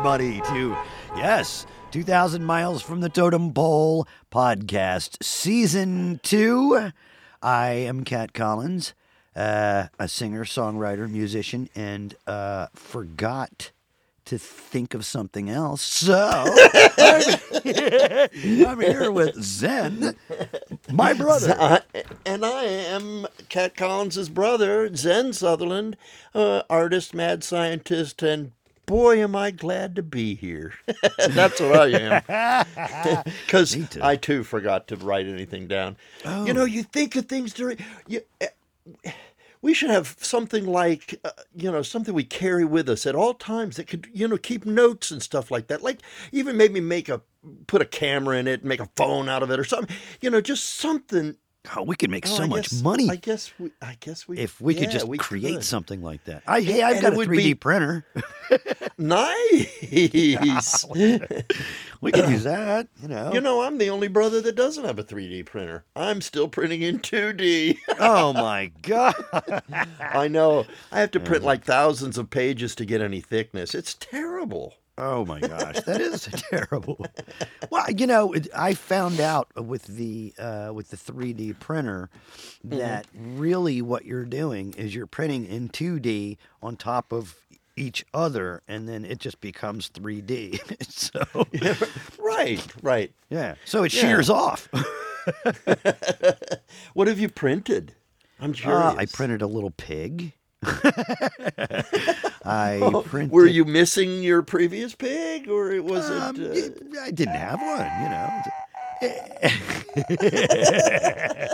everybody to yes, 2000 miles from the totem pole podcast season 2. I am Cat Collins, uh, a singer, songwriter, musician and uh, forgot to think of something else. So, I'm, here with Zen, my brother. And I am Cat Collins's brother, Zen Sutherland, uh, artist, mad scientist, and boy, am I glad to be here. That's what I am. Because. I too forgot to write anything down. You know, you think of things during. You, uh, we should have something like, uh, you know, something we carry with us at all times that could, you know, keep notes and stuff like that. Like even maybe make a, put a camera in it, make a phone out of it or something. You know, just something Oh, we could make Oh, so I much guess- money I guess we. I guess we. if we could just we create could. something like that. I hey, I've And got a 3D be- printer. Nice. We could use that, you know. you know, I'm the only brother that doesn't have a 3D printer. I'm still printing in 2D. oh my god. I know. I have to print like thousands of pages to get any thickness. It's terrible. Oh my gosh, that is terrible. Well, you know, it- I found out with the uh, with the 3D printer that really what you're doing is you're printing in 2D on top of each other, and then it just becomes 3D. so Right. Right. yeah, so it Yeah. shears off. What have you printed? I'm curious. Uh, I printed a little pig. I Oh, printed. Were you missing your previous pig, or it was Um, it? Uh, I didn't have one, you know.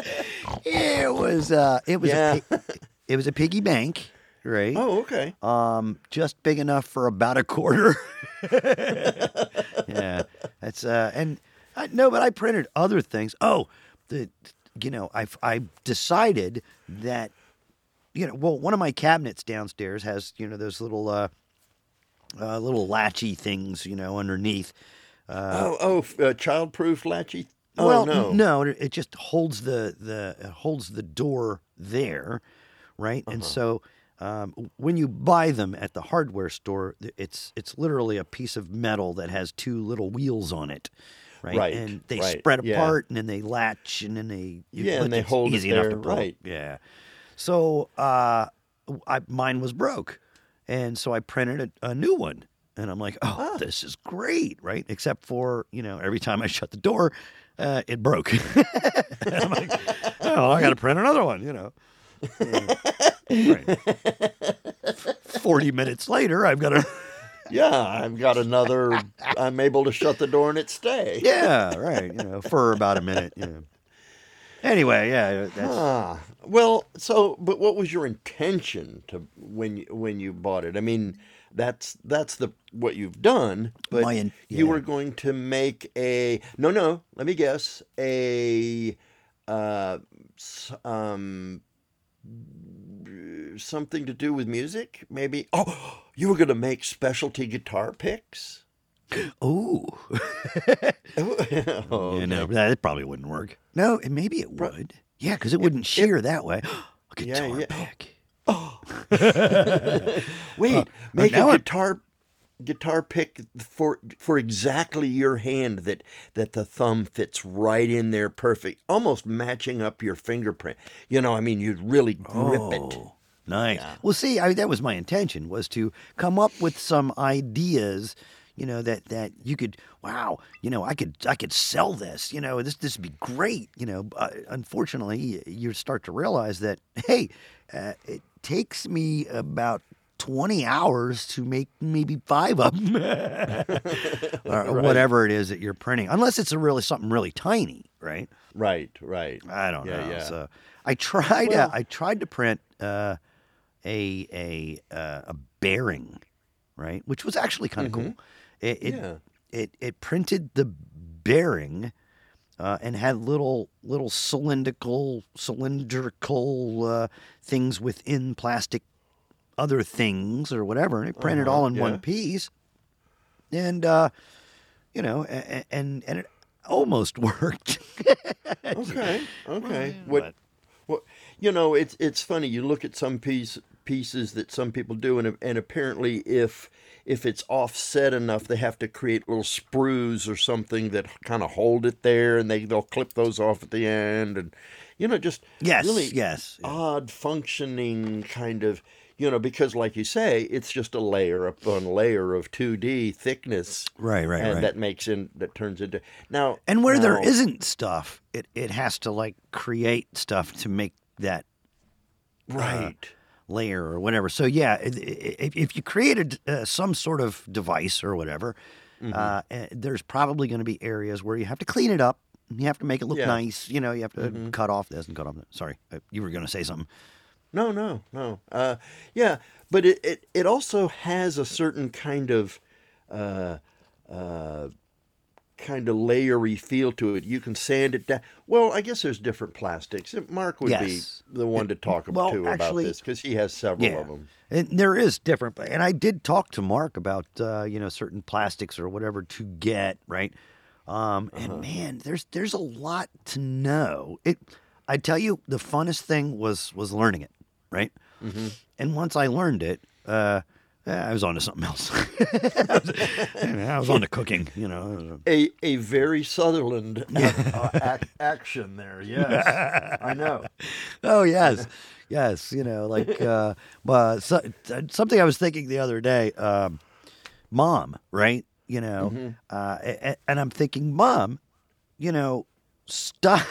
it was uh, it was Yeah. a pig, it was a piggy bank, right? oh, okay. Um, just big enough for about a quarter. yeah, that's uh, and I, no, but I printed other things. Oh, the you know I I decided that you know well one of my cabinets downstairs has you know those little uh, uh little latchy things you know underneath. oh, oh, uh, childproof latchy. Oh well, no. no, it just holds the the it holds the door there, right? And Uh-huh. so um, when you buy them at the hardware store, it's it's literally a piece of metal that has two little wheels on it, right? Right, and they right, spread yeah. apart, and then they latch, and then they you Yeah, and they it's hold it easy enough to there, pull. right. Yeah. So uh, I, mine was broke, and so I printed a, a new one. And I'm like, oh, Ah. this is great, right? Except for, you know, every time I shut the door, uh, it broke. I'm like, oh, I got to print another one, you know. Right. 40 minutes later, I've got a. Yeah, I've got another. I'm able to shut the door and it stay. yeah, right, you know, for about a minute, you know. Anyway, yeah, that's, Ah, well, so but what was your intention to when you when you bought it? I mean, that's that's the what you've done, but My in- you yeah. were going to make a no, no. Let me guess, a uh, s- um, something to do with music, maybe. Oh, you were going to make specialty guitar picks. ooh. oh, You know, that probably wouldn't work. No, and maybe it would. Yeah, because it wouldn't shear that way. A Yeah, guitar yeah. pick. Oh, wait, uh, make now a I'm- guitar guitar pick for for exactly your hand that that the thumb fits right in there perfect, almost matching up your fingerprint. You know, I mean, you'd really grip it. Oh, nice. Well, see, I, that was my intention was to come up with some ideas, you know, that that you could, wow, you know, I could I could sell this, you know, this this would be great, you know. Uh, unfortunately, you start to realize that hey, uh, it takes me about 20 hours to make maybe five of them or whatever it is that you're printing unless it's a really something really tiny right Right, right. I don't Yeah, know. yeah. So I tried. Well- uh, I tried to print uh, a a uh, a bearing, right, which was actually kind of cool. It it. Yeah. it it printed the bearing uh, and had little little cylindrical cylindrical uh, things within plastic other things or whatever, and it printed all in yeah. one piece. And uh, you know, and and, and it almost worked. Okay. Okay. What? What? You know, it's it's funny. You look at some piece pieces that some people do, and and apparently, if if it's offset enough, they have to create little sprues or something that kind of hold it there, and they they'll clip those off at the end, and you know, just yes, really yes. odd functioning kind of. You know, because like you say, it's just a layer upon layer of 2D thickness, Right, right, and right. that makes in that turns into now. And where there now- isn't stuff, it, it has to like create stuff to make that uh, right, layer or whatever. So yeah, if, if you created uh, some sort of device or whatever, Mm-hmm. uh, eh, there's probably going to be areas where you have to clean it up. You have to make it look Yeah. nice. You know, you have to Mhm. cut off this and cut off that. Sorry, uh, you were going to say something. No, no, no. Uh, yeah, but it, it, it also has a certain kind of uh, uh, kind of layery feel to it. You can sand it down. Well, I guess there's different plastics. Mark would Yes. be the one to talk well, to about this because he has several Yeah. of them. And there is different, and I did talk to Mark about uh, you know certain plastics or whatever to get right. Um, Uh-huh. and man, there's there's a lot to know. It, I tell you, the funnest thing was was learning it, right? Mm-hmm. And once I learned it, uh, I was on to something else. I, was, I was on to cooking, you know. A a very Sutherland uh, ac- action there. Yes, I know. Oh yes, yes. You know, like uh, uh, so, something I was thinking the other day. Um, mom, right? You know, uh, a- a- and I'm thinking, mom, you know, stop,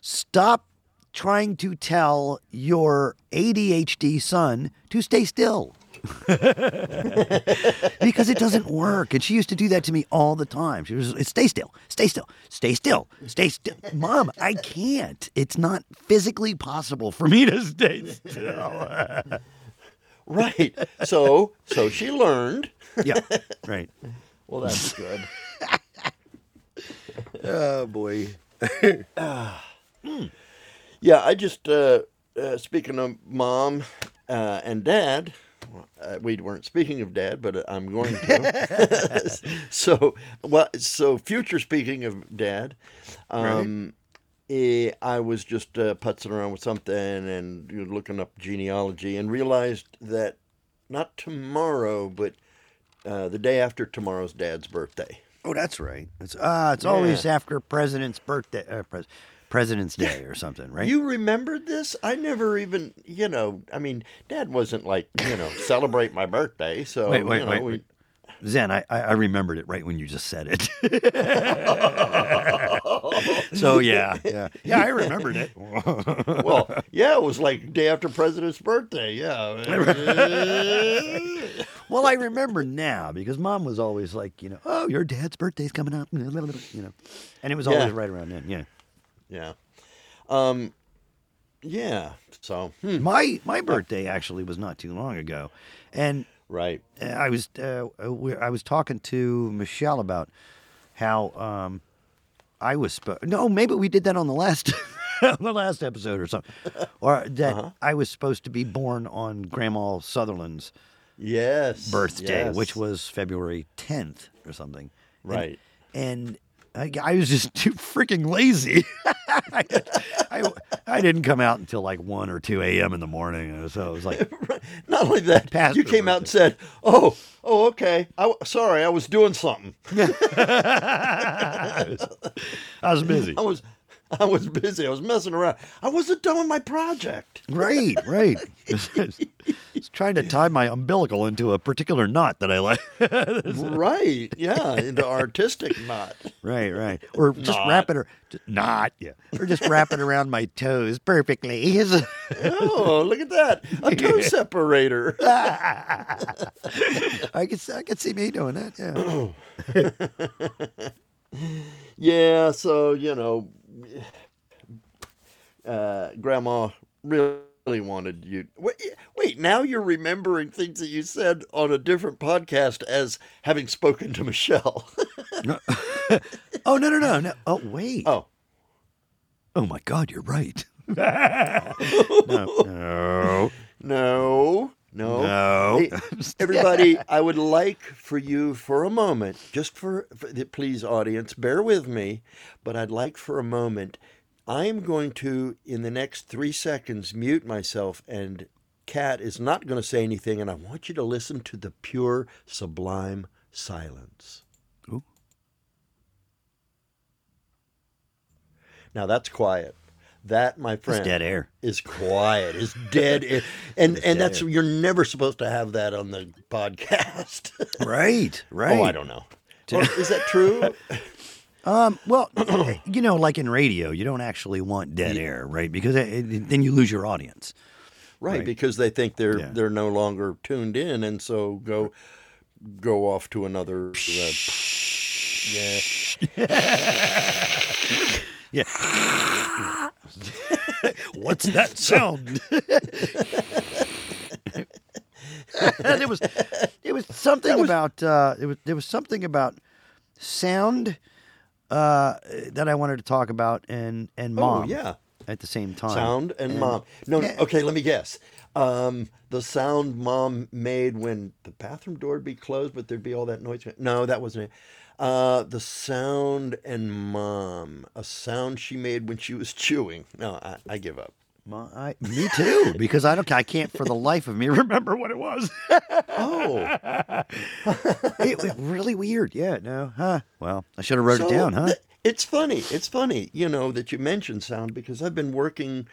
stop trying to tell your ADHD son to stay still. because it doesn't work. And she used to do that to me all the time. She was, stay still, stay still, stay still, stay still. Mom, I can't. It's not physically possible for me to stay still. Right. So so she learned. yeah, right. Well, that's good. Oh, boy. Yeah, I just uh, uh, speaking of mom uh, and dad. Uh, we weren't speaking of dad, but I'm going to. so, well, so future speaking of dad, um, eh, I was just uh, putzing around with something and looking up genealogy and realized that not tomorrow, but uh, the day after tomorrow's dad's birthday. Oh, that's right. It's uh, it's always after President's birthday, uh, pres- President's Day or something, right? You remembered this? I never even, you know, I mean, Dad wasn't like, you know, celebrate my birthday. So, Wait, wait, you know, wait, we- Zen, I, I remembered it right when you just said it. so yeah, yeah, yeah, I remembered it. well, yeah, it was like day after President's birthday. Yeah. well, I remember now because Mom was always like, you know, oh, your dad's birthday's coming up, you know, and it was always Yeah. right around then. Yeah, yeah. Um, yeah. So, hmm, my my birthday actually was not too long ago, and right. I was uh, I was talking to Michelle about how um, I was spo- no maybe we did that on the last on the last episode or something or that Uh-huh. I was supposed to be born on Grandma Sutherland's Yes. birthday, yes. which was February 10th or something. And- Right. And, I, I was just too freaking lazy. I, I, I didn't come out until like 1 or 2 a.m. in the morning. So it was like, Not only that, you came out and said, "Oh, oh, okay. I sorry, I was doing something. I was busy. I was, I was busy. I was messing around. I wasn't done with my project." Right, right. It's trying to tie my umbilical into a particular knot that I like. right. Yeah. Into artistic knot. right, right. Or just Knot. wrap it or not, yeah. Or just wrap it around my toes perfectly. Oh, look at that. A toe separator. I could I could see me doing that. Yeah. Yeah, so, you know, uh, Grandma really wanted you. Wait, wait, now you're remembering things that you said on a different podcast as having spoken to Michelle. oh no no no no. Oh wait. oh, Oh my God, you're right. no, no, No, no. no. Hey, everybody, I would like for you for a moment, just for, for the- please, audience, bear with me, but I'd like for a moment. I'm going to, in the next three seconds, mute myself, and Kat is not going to say anything, and I want you to listen to the pure, sublime silence. Ooh. Now that's quiet. That, my It's friend, dead air. is quiet, is dead, air. and and dead that's air. you're never supposed to have that on the podcast. Right, right. oh, I don't know. Or is that true? Um, well, you know, like in radio, you don't actually want dead air, right? Because it, it- then you lose your audience. right, Right. because they think they're Yeah. they're no longer tuned in, and so go go off to another. Uh, yeah, Yeah. What's that sound? there was there was something about uh, there was there was something about sound uh, that I wanted to talk about and and mom Oh yeah, at the same time. sound and mom. No, no, Yeah. okay. Let me guess. Um, the sound mom made when the bathroom door would be closed, but there'd be all that noise. No, that wasn't it. Uh, the sound and mom, a sound she made when she was chewing. No, I, I give up. My, I, me too, because I don't I can't for the life of me remember what it was. Oh, it was really weird. Yeah, no, huh? Well, I should have wrote it down, huh? th- it's funny. It's funny, you know, that you mentioned sound because I've been working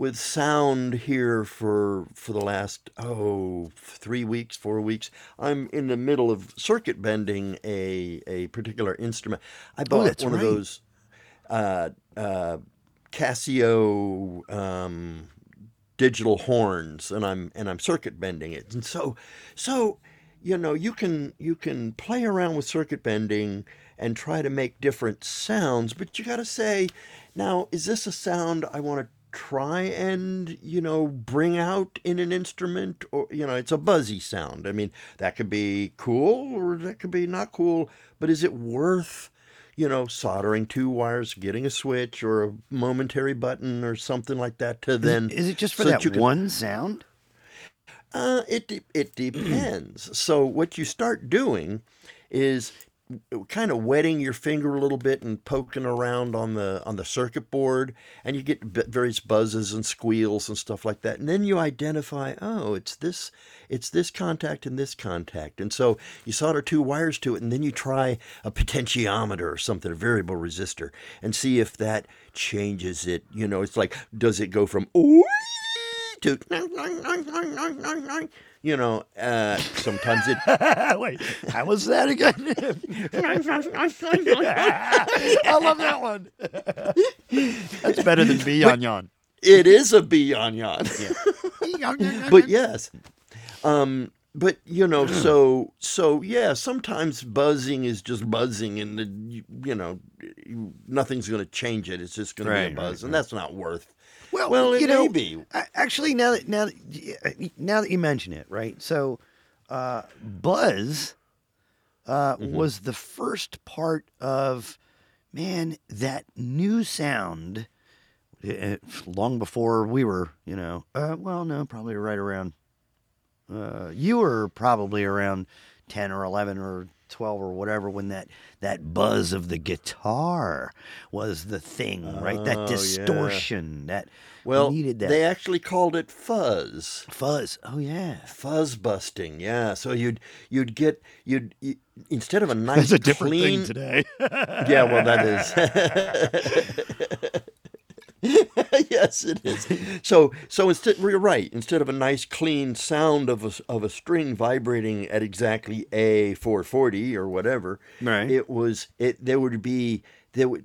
with sound here for for the last oh three weeks, four weeks. I'm in the middle of circuit bending a a particular instrument. I bought Oh, one right. of those uh, uh, Casio um, digital horns and I'm and I'm circuit bending it. And so so you know you can you can play around with circuit bending and try to make different sounds, but you got to say now is this a sound I want to try and you know bring out in an instrument or you know it's a buzzy sound i mean that could be cool or that could be not cool but is it worth you know soldering two wires getting a switch or a momentary button or something like that to then Is it just for so that you can- one sound? uh, it it depends. so what you start doing is kind of wetting your finger a little bit and poking around on the on the circuit board, and you get various buzzes and squeals and stuff like that. And then you identify, oh, it's this it's this contact and this contact, and so you solder two wires to it, and then you try a potentiometer or something, a variable resistor, and see if that changes it. You know, it's like, does it go from to you know uh sometimes it Wait, how was that again? I love that one. That's better than Beyond Yon. it is a beyond yawn but yes um but you know so so yeah sometimes buzzing is just buzzing and the, you, you know nothing's going to change it it's just going to be a buzz right, and that's not worth Well, well it you know, may be actually, now that now that, now that you mention it, right? So, uh, Buzz uh, Mm-hmm. was the first part of man that new sound. uh, long before we were, you know, uh, well, no, probably right around. Uh, you were probably around ten or eleven or twelve or whatever when that that buzz of the guitar was the thing, right? Oh, That yeah. distortion that well needed that they actually called it fuzz fuzz. Oh yeah, fuzz busting yeah so you'd you'd get you'd you, instead of a nice that's a different clean, thing today. yeah well that is yes it is so so instead you're right instead of a nice clean sound of a, of a string vibrating at exactly a 440 or whatever Right. it was it there would be there would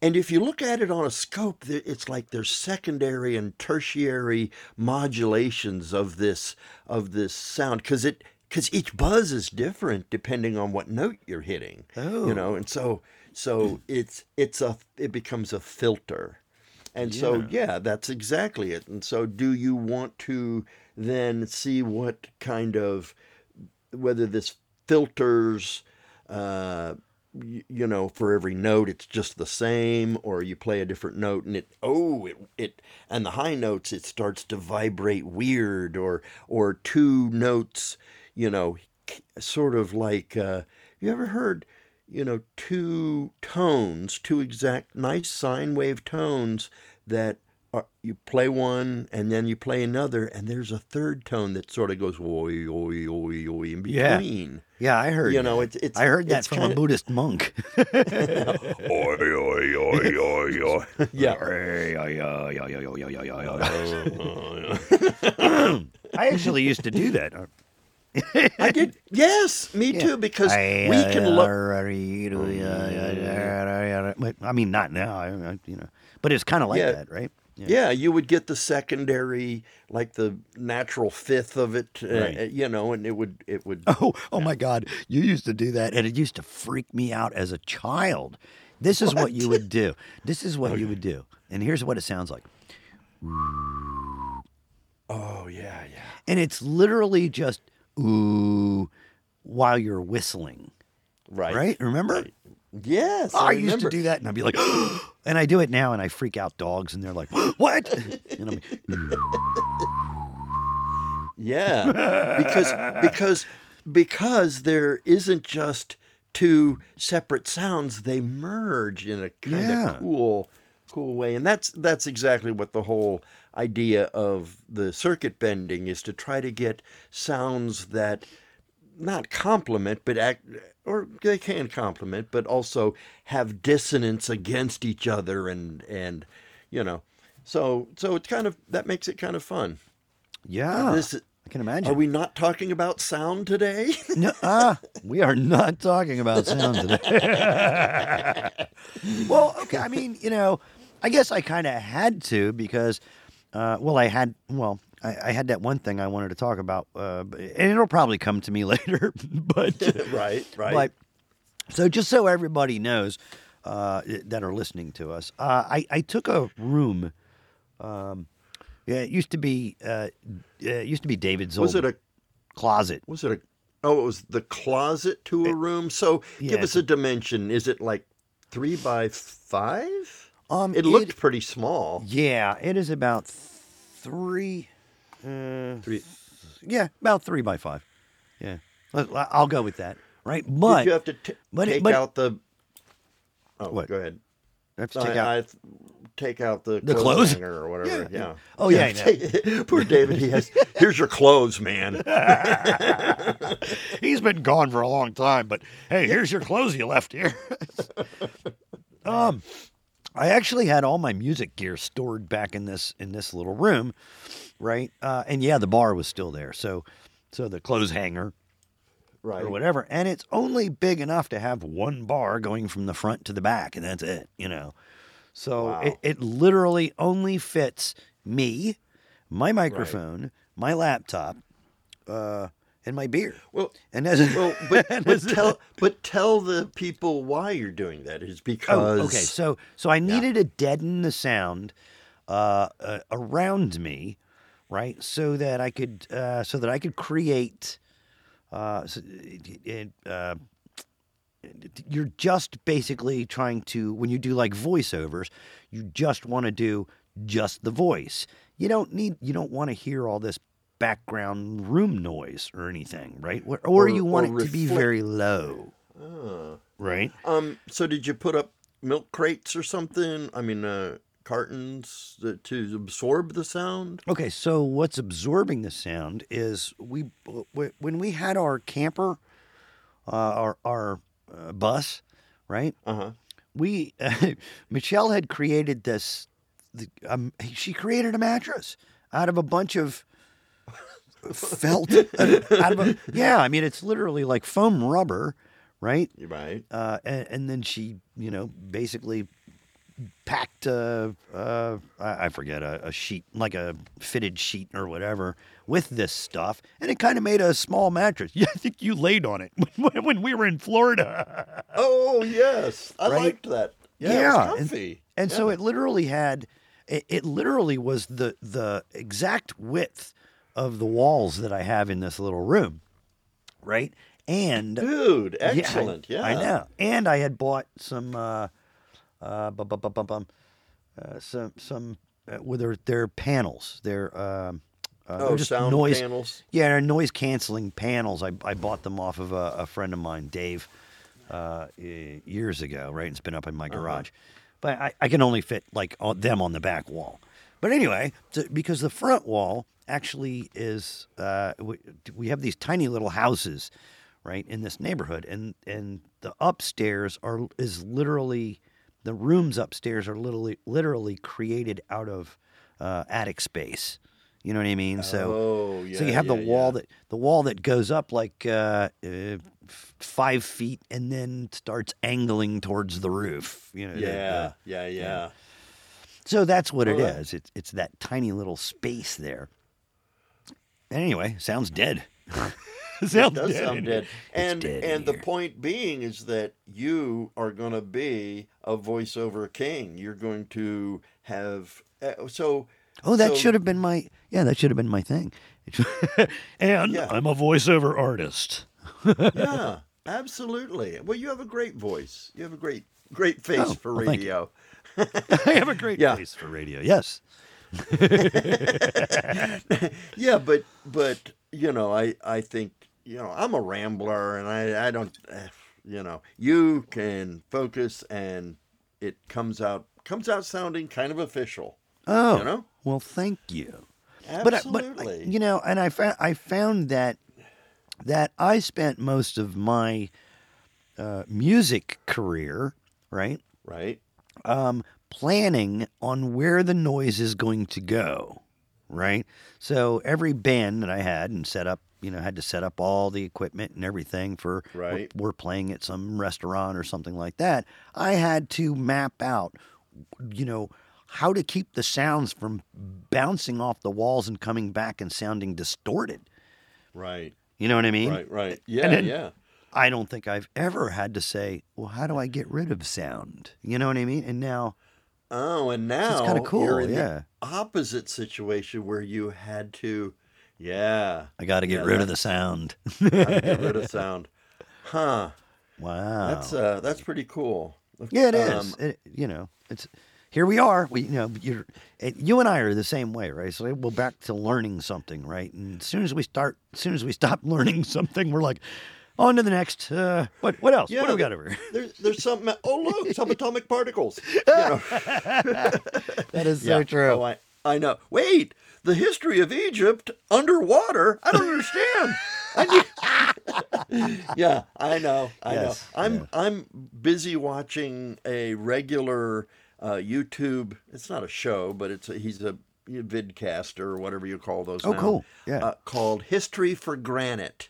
and if you look at it on a scope, it's like there's secondary and tertiary modulations of this of this sound because it because each buzz is different depending on what note you're hitting. Oh. You know, and so so it's it's a it becomes a filter. And so yeah, that's exactly it. And so do you want to then see what kind of whether this filters uh, you know for every note it's just the same or you play a different note and it oh it it and the high notes it starts to vibrate weird or or two notes you know sort of like uh you ever heard you know two tones two exact nice sine wave tones that are, you play one and then you play another and there's a third tone that sort of goes oi oi oi oi in between Yeah, yeah I heard. You know, it's- it's- I heard that from a kinda- Buddhist monk. oi oi oi oi oi yeah I actually used to do that. I did. Yes, me too. Because we can look. I mean, not now. I, I, you know, but it's kind of like Yeah. that, right? Yeah, you would get the secondary, like the natural fifth of it. Uh, Right. You know, and it would it would. Oh, oh my God! You used to do that, and it used to freak me out as a child. This is what you would do. This is what you would do, and here's what it sounds like. Oh yeah, yeah. And it's literally just ooh while you're whistling, Right. right? Remember? Yes. Oh, I, used remember. to do that, and I'd be like, and I do it now, and I freak out dogs, and they're like, "What?" And I'm like, Yeah, because because because there isn't just two separate sounds; they merge in a kind Yeah. of cool, cool way, and that's that's exactly what the whole idea of the circuit bending is to try to get sounds that not complement, but act, or they can complement, but also have dissonance against each other, and and you know, so so it's kind of that makes it kind of fun. "Yeah, This I can imagine." are we not talking about sound today? No, ah, we are not talking about sound today. well, okay. I mean, you know, I guess I kind of had to because, uh, well, I had, well, I, I had that one thing I wanted to talk about, uh, and it'll probably come to me later. but, right, right. but so just so everybody knows uh, that are listening to us, uh, I, I took a room. Um, yeah, it used to be, uh, it used to be David's was old it a closet. was it a oh it was the closet to a room. So yeah, give us a dimension. Is it like three by five? Um, It looked pretty small. Yeah, it is about three. Uh, Three. yeah, about three by five. Yeah, I'll go with that. Right, but Did you have to t- but it- take but- out the? Oh, What? go ahead. I have to take out. I, I th- take out the The clothes clothes? hanger or whatever. Yeah. Yeah. Oh, yeah, I take- poor David. He has. Here's your clothes, man. He's been gone for a long time, but hey, here's your clothes you left here. um, I actually had all my music gear stored back in this in this little room, right? Uh, and yeah, the bar was still there. So, so the clothes hanger Right. or whatever. And it's only big enough to have one bar going from the front to the back, and that's it, you know. So Wow. it, it literally only fits me, my microphone, my laptop, uh, and my beer. Well, And as well, but, but tell but tell the people why you're doing that is because Oh, okay. So so I needed to deaden the sound uh, uh, around me, right? So that I could uh, so that I could create. Uh, so, it, uh, you're just basically trying to when you do like voiceovers, you just want to do just the voice. You don't need you don't want to hear all this background room noise or anything, right? Or, or, Or- you want or it to be very low, Ah. right? Um. So did you put up milk crates or something? I mean, uh, cartons that, to absorb the sound. Okay, so what's absorbing the sound is we when we had our camper, uh, our our uh, bus, right? Uh huh. We Michelle had created this. The, um, she created a mattress out of a bunch of felt. out of a, yeah, I mean it's literally like foam rubber, right? You're right. uh, and, and then she, you know, basically packed a, uh, I I forget a, a sheet, like a fitted sheet or whatever, with this stuff, and it kind of made a small mattress. Yeah, I think you laid on it when, when we were in Florida. Oh yes, I Right? liked that. Yeah, Yeah, and- comfy. And so Yeah. it literally had, it, it literally was the the exact width of the walls that I have in this little room, right? and Dude, Yeah, I- excellent. Yeah, I know. And I had bought some, uh, uh, bum, bum, bum, bum, bum, uh, some, some, uh, with their, their panels, their, um, uh, they're Oh, just sound noise, panels. yeah, they're noise canceling panels. I, I bought them off of a, a friend of mine, Dave, uh, years ago, right? It's been up in my Uh-huh. garage, but I, I can only fit like on, them on the back wall. But anyway, so, because the front wall actually is, uh, we, we have these tiny little houses, right, in this neighborhood, and and the upstairs are is literally the rooms upstairs are literally literally created out of uh, attic space. You know what I mean? So Oh, so you yeah, have the wall yeah. that the wall that goes up like uh, uh, five feet and then starts angling towards the roof. You know. the- the- Yeah, yeah, yeah. So that's what it is. It's it's that tiny little space there. Anyway, sounds dead. It sounds does dead. sound dead. And dead and the point being is that you are going to be a voiceover king. You're going to have uh, so. Oh, that so- should have been my yeah. That should have been my thing. and Yeah. I'm a voiceover artist. Yeah, absolutely. Well, you have a great voice. You have a great great face Oh, for well, radio. I have a great Yeah. voice for radio. Yes. Yeah, but but you know, I I think you know I'm a rambler, and I I don't eh, you know you can focus, and it comes out comes out sounding kind of official. Oh, You know? well, thank you. Absolutely. But, I- but I- you know, and I found I found that that I spent most of my uh, music career, right, right. Um, planning on where the noise is going to go, right. So every band that I had and set up, you know, had to set up all the equipment and everything for we're- Right. we're playing at some restaurant or something like that. I had to map out, you know. How to keep the sounds from bouncing off the walls and coming back and sounding distorted. Right. You know what I mean? Right. Right. Yeah. then- yeah. I don't think I've ever had to say, well, how do I get rid of sound? You know what I mean? And now, Oh, and now it's kinda cool, you're in yeah. the opposite situation where you had to, yeah, I got to get Yeah, rid of the sound. get rid of sound. Huh. wow. That's uh, that's pretty cool. yeah, it is. Um, It- you know, it's here we are. We, you know, you're, and you and I are the same way, right? So we're back to learning something, right? And as soon as we start, as soon as we stop learning something, we're like, on to the next. Uh, what, what else? Yeah, what do we got over here? There's there's something. Oh look, subatomic particles. You know. That is Yeah. so true. Oh, I I know. Wait, the history of Egypt underwater. I don't understand. I need- yeah, I know. I Yes, know. I'm yeah. I'm busy watching a regular uh, YouTube. It's not a show, but it's a, he's a vidcaster or whatever you call those. Oh, now, cool. Yeah. Uh, called History for Granite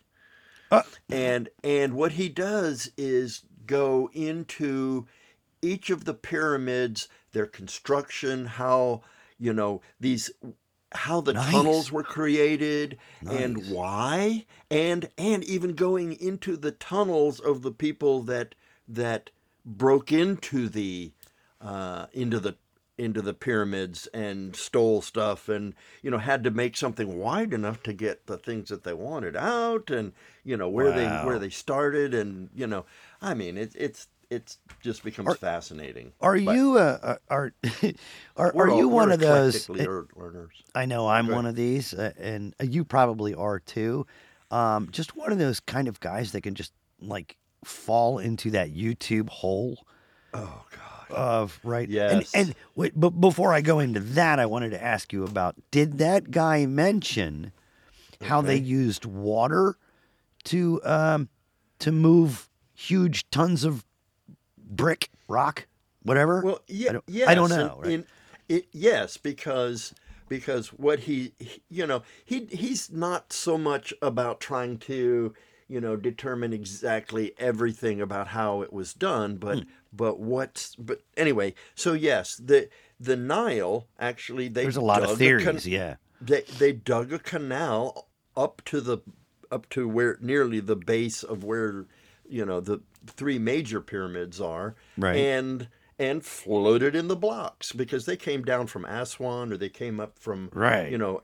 Uh, and and what he does is go into each of the pyramids their construction how you know these how the Nice. tunnels were created and why and and even going into the tunnels of the people that that broke into the uh, into the into the pyramids and stole stuff and you know had to make something wide enough to get the things that they wanted out and you know where they where they started and you know I mean it, it's it's just becomes fascinating. Are But you uh, uh, are are, are all- you one of those? eclectically learners? I know I'm one of these, uh, and you probably are too. Um, just one of those kind of guys that can just like fall into that YouTube hole Oh God. Of right. Yes. And, and wait, but before I go into that, I wanted to ask you about: Did that guy mention how they used water to um, to move huge tons of brick, rock, whatever? Well, yeah, I don't, yes, I don't and- know. right? in- it, yes, because because what he, he- you know, he he's not so much about trying to, you know, determine exactly everything about how it was done, but Hmm. But what's but anyway. So yes, the the Nile actually they There's a lot of theories. yeah. they they dug a canal up to the up to where nearly the base of where you know the three major pyramids are Right. and and floated in the blocks because they came down from Aswan or they came up from Right. you know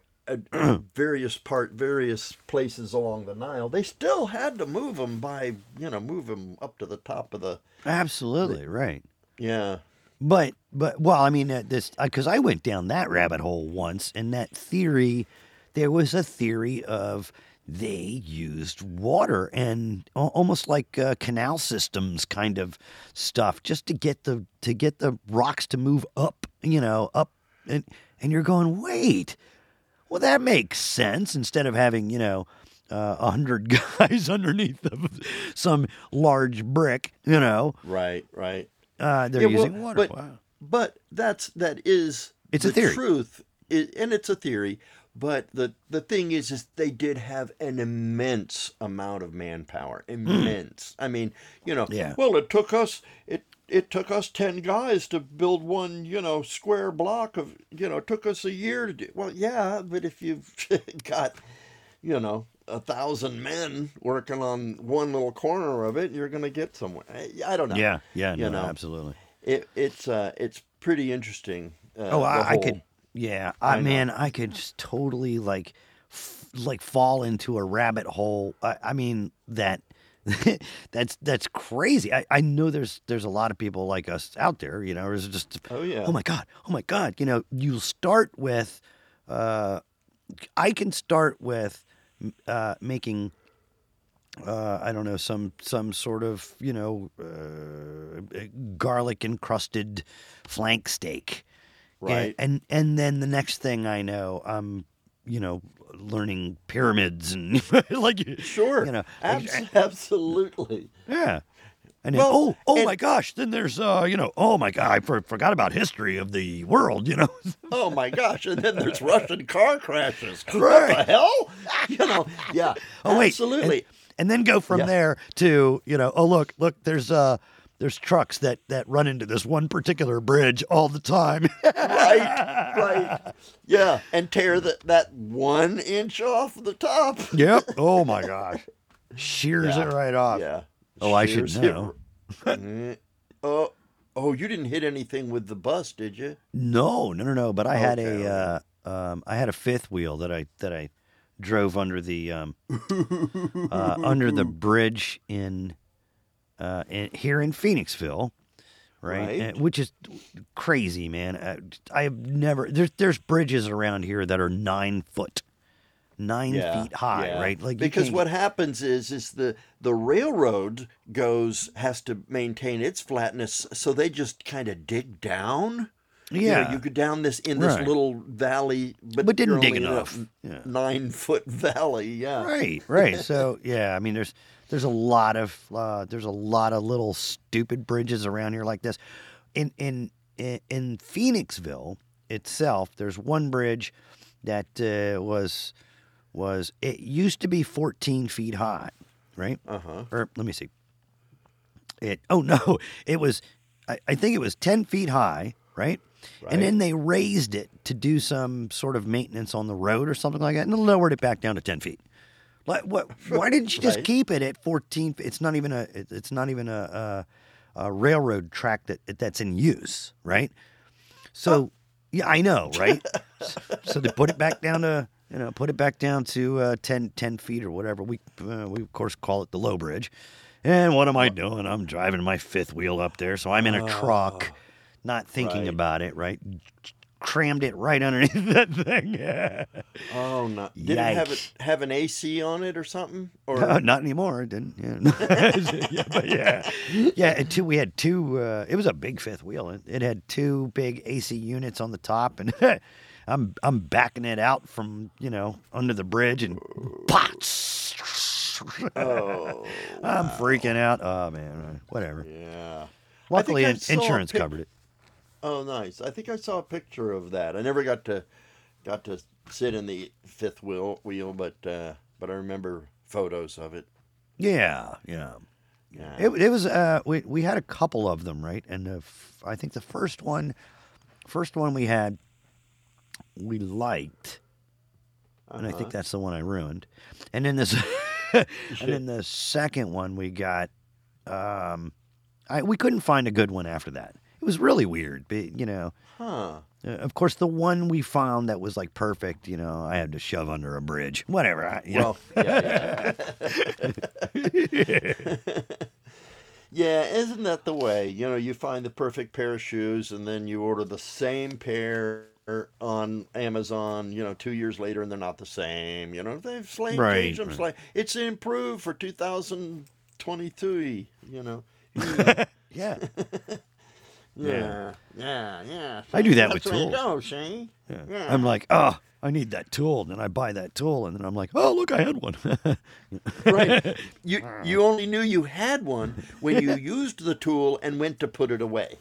various part, various places along the Nile, they still had to move them by, you know, move them up to the top of the, Absolutely right. yeah. But but well, I mean uh, this because I went down that rabbit hole once, and that theory, there was a theory of they used water and almost like uh, canal systems kind of stuff just to get the to get the rocks to move up, you know, up, and and you're going wait, well that makes sense instead of having you know. uh, A hundred guys underneath of some large brick, you know. Right, right. Uh, they're Yeah, well, using water. But, wow. but that's that is It's a theory. truth, i and it's a theory. But the the thing is, is they did have an immense amount of manpower. Immense. I mean, you know. Hmm. Yeah. Well, it took us it it took us ten guys to build one, you know, square block of, you know, it took us a year to do. Well, yeah, but if you've got, you know, a thousand men working on one little corner of it, you're going to get somewhere. I, don't know. Yeah, yeah, you no, know. absolutely. It, it's uh, it's pretty interesting. Uh, Oh, I, I could, yeah, I, I know. man, I could just totally like, f- like fall into a rabbit hole. I, I mean that. that's that's crazy. I, I know there's there's a lot of people like us out there, you know. It's just Oh yeah. oh my god, oh my god. You know, you start with, uh, I can start with uh, making, uh, I don't know, some some sort of you know, uh, garlic encrusted flank steak, And- Right. And, and then the next thing I know, I'm you know learning pyramids and like Sure. you know, Abs- absolutely. yeah. And then, Well, oh, oh and- my gosh! Then there's, uh, you know, oh my god, I for, forgot about history of the world. You know, Oh my gosh! And then there's Russian car crashes. What the hell? You know? Yeah. oh wait, Absolutely. and, and then go from Yeah. there to, you know, oh look, look, there's uh, there's trucks that that run into this one particular bridge all the time. right. Right. Yeah. And tear the, that one inch off the top. yep. Oh my gosh, shears Yeah. it right off. Yeah. Oh, I should Shears it know. Oh. Oh, you didn't hit anything with the bus, did you? No, no, no, no. But I had Okay, a, uh, um, I had a fifth wheel that I that I drove under the um, uh, under the bridge in, uh, in here in Phoenixville, right? Right. And- which is crazy, man. Uh, I have never there's there's bridges around here that are nine foot, nine feet high, yeah. right? Like because what happens is is the the railroad goes has to maintain its flatness, so they just kind of dig down. You know, yeah, you go down this in this Right. little valley, but, But didn't dig only in a enough. Yeah. nine foot valley. Yeah, Right, right. So yeah, I mean, there's there's a lot of uh, there's a lot of little stupid bridges around here like this. In in in, Phoenixville itself, there's one bridge that uh, was was it used to be 14 feet high, right? Uh huh. Or let me see. It oh no, it was I, I think it was 10 feet high, right? Right. And then they raised it to do some sort of maintenance on the road or something like that, and lowered it back down to 10 feet. Like what? Why didn't you just Right. keep it at 14? It's not even a. It's not even a, a, a railroad track that that's in use, right? So yeah, I know, right? so they put it back down to you know put it back down to uh, 10, 10 feet or whatever. We uh, we of course call it the low bridge. And what am I doing? I'm driving my fifth wheel up there, so I'm in a truck, not thinking right. about it. Right, crammed it right underneath that thing. Oh no! Did it have Yikes. it have an AC on it or something? Or No, not anymore. It didn't. Yeah. yeah, but yeah, yeah. And two, we had two. Uh, it was a big fifth wheel. It, it had two big AC units on the top, and I'm I'm backing it out from you know under the bridge and pots. oh, I'm freaking out. Oh man, whatever. yeah. Luckily, I in- saw a insurance pic- covered it. Oh, nice. I think I saw a picture of that. I never got to got to sit in the fifth wheel wheel, but uh, but I remember photos of it. Yeah, yeah. Yeah. It, it was uh we we had a couple of them right and the f- I think the first one first one we had we liked and I think that's the one I ruined and then this and then the second one we got um I we couldn't find a good one after that it was really weird. But, you know, Huh. uh, of course, the one we found that was like perfect, you know, I had to shove under a bridge. Whatever. I, you know. Well, yeah, yeah. yeah, isn't that the way? You know, you find the perfect pair of shoes and then you order the same pair on Amazon, you know, two years later and they're not the same. You know, they've slightly Right, changed them right. slightly. It's improved for 2023, you know. yeah. Yeah, yeah, yeah. Yeah. I do that That's with the way it tools. goes, see? Yeah. Yeah. I'm like, oh, I need that tool. And then I buy that tool. And then I'm like, oh, look, I had one. right. You you only knew you had one when you used the tool and went to put it away.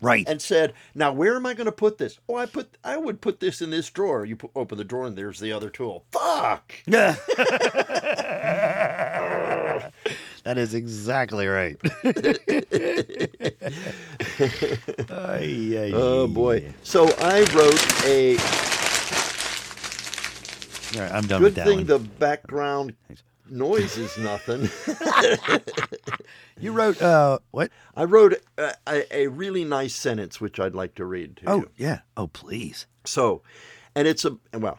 right. and said, "Now where am I going to put this? Oh, I put I would put this in this drawer. You put, open the drawer and there's the other tool. Fuck. Yeah. that is exactly right. Ay, ay, Oh boy. So I wrote a All right, I'm done good with that thing one. the background noise is nothing. You wrote uh what? I wrote a, a, a really nice sentence which I'd like to read to Oh you. yeah. Oh please. So, and it's a well,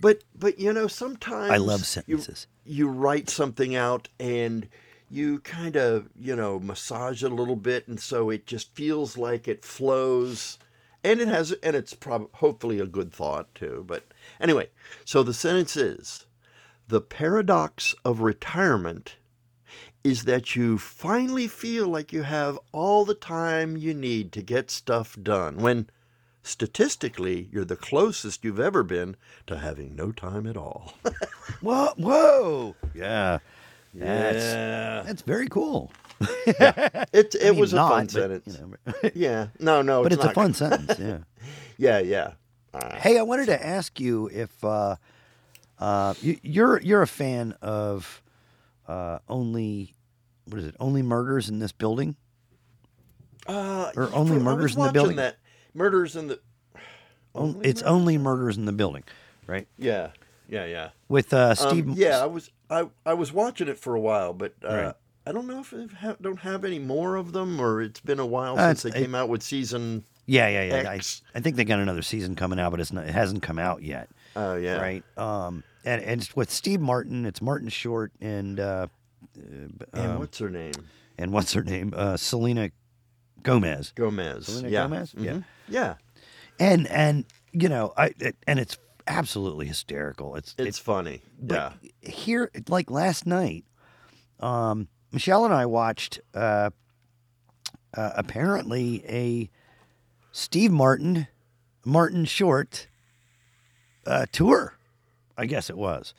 but but you know sometimes I love you- sentences. you write something out and you kind of you know massage it a little bit and so it just feels like it flows and it has and it's probably, hopefully a good thought too but anyway so the sentence is the paradox of retirement is that you finally feel like you have all the time you need to get stuff done when statistically you're the closest you've ever been to having no time at all Whoa, whoa. Yeah. That's yeah that's very cool. It it I mean, was a fun but, sentence. you know, Yeah. No, no. but it's a not. fun sentence. Yeah. Yeah, yeah. Uh, Hey, I wanted to ask you if uh, uh, you, you're you're a fan of uh, only what is it? Only murders in this building? uh, Or only I was murders in the building? That murders in the. Only it's murders? only murders in the building, right? Yeah, yeah, yeah. With uh, Um, Steve. yeah, I was I I was watching it for a while, but uh, Right. I don't know if they have, don't have any more of them, or it's been a while Uh, since they came out with season. yeah, yeah, yeah. I. I think they got another season coming out, but it's not. It hasn't come out yet, Oh yeah. right? Um, and, and it's with Steve Martin. It's Martin Short and uh, And um, what's her name? and what's her name? Uh, Selena Gomez. Gomez. Selena yeah. Gomez? Yeah. Mhm. Yeah. and and you know I it, and it's absolutely hysterical. It's It's funny. but yeah. here like last night, um, Michelle and I watched uh, uh, apparently a Steve Martin Martin Short uh, tour. I guess it was.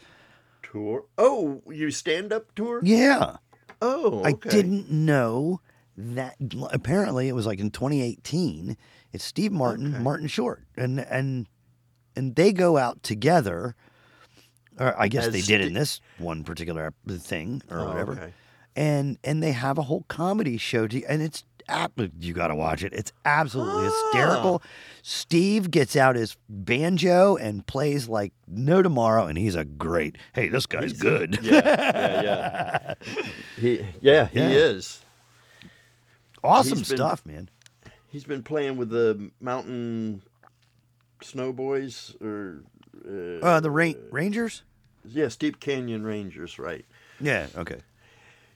Tour. Oh, you stand up tour? Yeah, Oh, I didn't know that. Apparently, it was like in 2018. It's Steve Martin, Okay. Martin Short, and and and they go out together. Or I guess As they did in this one particular thing or Oh, whatever. okay. And and they have a whole comedy show, to, and it's you got to watch it. It's absolutely Ah. hysterical. Steve gets out his banjo and plays like no tomorrow, and he's a great. Hey, this guy's He's- good. Yeah, yeah, yeah. He, yeah, he Yeah. is. awesome He's been- stuff, man. He's been playing with the Mountain Snow Boys, or uh, Uh, the Ra- Rangers. yeah, Steep Canyon Rangers, right? Yeah. Okay.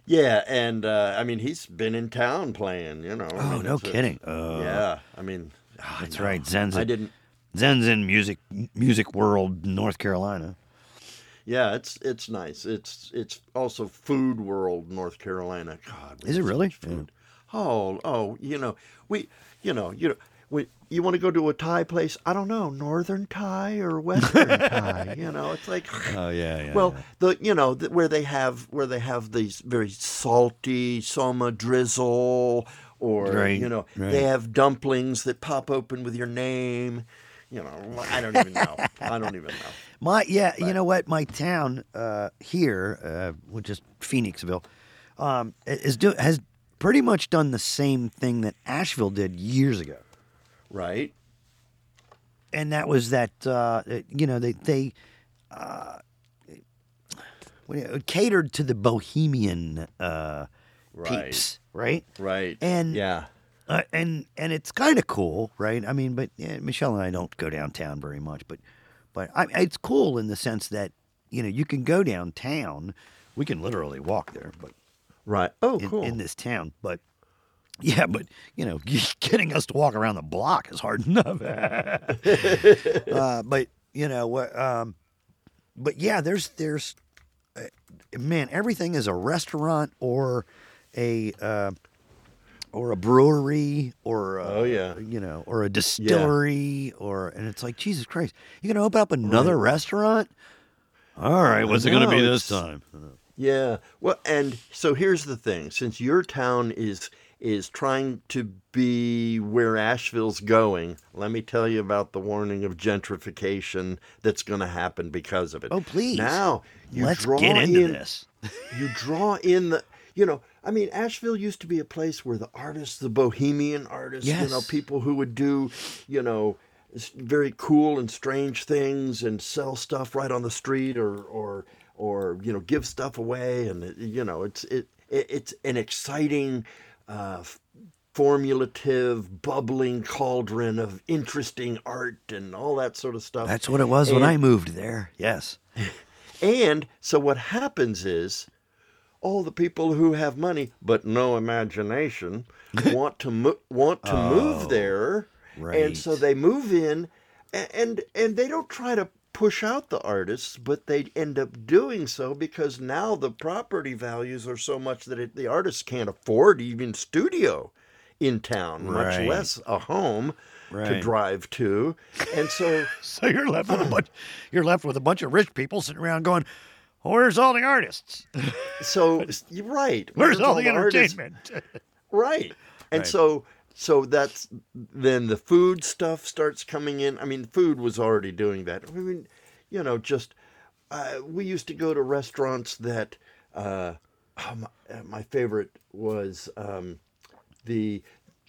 Yeah, and uh, I mean he's been in town playing. You know. I Oh, mean, no it's a- kidding. Uh, yeah, I mean I That's know. right. Zen's I in, didn't. Zen's in music music world, North Carolina. Yeah, it's it's nice. It's it's also Food World, North Carolina. God, Is it really? Food. Oh, oh, you know, we, you know, you know, we, you want to go to a Thai place? I don't know, Northern Thai or Western Thai. You know, it's like, Oh yeah, yeah. well, the you know the, where they have where they have these very salty soma drizzle, or Right, you know, right. they have dumplings that pop open with your name. You know, I don't even know. I don't even know. My yeah, you know what? My town uh, here, uh, which is Phoenixville, um, is do has pretty much done the same thing that Asheville did years ago, Right? and that was that uh, you know they they uh, what you- catered to the bohemian uh, Right. peeps, right? Right. And yeah. uh, and and it's kind of cool, right? I mean, but yeah, Michelle and I don't go downtown very much, but but I, it's cool in the sense that you know you can go downtown. We can literally walk there, but Right. Oh, in, cool. in this town, but. Yeah, but you know, getting us to walk around the block is hard enough. uh, but you know what? Um, but yeah, there's there's uh, man, everything is a restaurant or a uh, or a brewery or a, Oh, yeah. you know or a distillery or and it's like Jesus Christ, you're gonna open up another restaurant? All right, what's it gonna be this time? Yeah. Well, and so here's the thing: since your town is is trying to be where Asheville's going, let me tell you about the warning of gentrification that's going to happen because of it. Oh, please. Now you Let's draw get into in, this. You draw in the. You know, I mean, Asheville used to be a place where the artists, the bohemian artists, you know, people who would do, you know, very cool and strange things and sell stuff right on the street or or or you know give stuff away and you know it's it, it it's an exciting uh formulative bubbling cauldron of interesting art and all that sort of stuff That's what it was when I moved there. Yes. and so what happens is all the people who have money but no imagination want to mo- want to move there and so they move in and, and and they don't try to push out the artists but they end up doing so because now the property values are so much that it, the artists can't afford even studio in town much less a home to drive to and so So you're left with a bunch. You're left with a bunch of rich people sitting around going, "Where's all the artists? so you're right Where's all the artists- entertainment?" right and Right. so so that's then the food stuff starts coming in. I mean food was already doing that. I mean you know just uh, we used to go to restaurants that uh, oh, my, uh, my favorite was um, the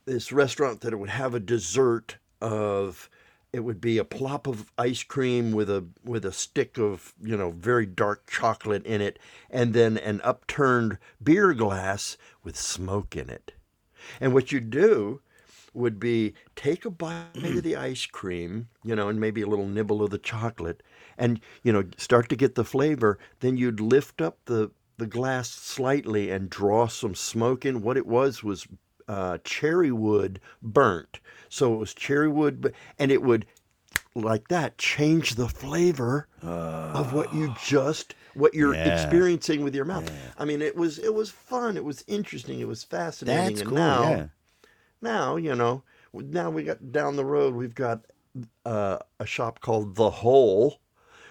this restaurant that it would have a dessert of it would be a plop of ice cream with a with a stick of you know very dark chocolate in it and then an upturned beer glass with smoke in it and what you do would be take a bite of the ice cream, you know, and maybe a little nibble of the chocolate, and you know, start to get the flavor. Then you'd lift up the the glass slightly and draw some smoke in. What it was was uh, cherry wood burnt, so it was cherry wood, bu- and it would like that change the flavor of what you just what you're Yeah. experiencing with your mouth. I mean, it was it was fun. It was interesting. It was fascinating. That's and cool. now, yeah. now you know now we got down the road we've got uh, a shop called the hole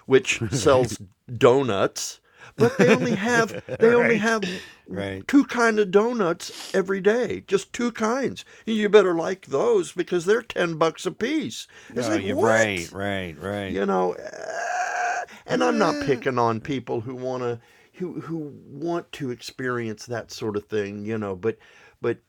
which sells donuts but they only have they only Right. have Right. two kind of donuts every day just two kinds you better like those because they're 10 bucks a piece it's Oh, like, you're what? right, right, right. you know and i'm not picking on people who want to who who want to experience that sort of thing you know but but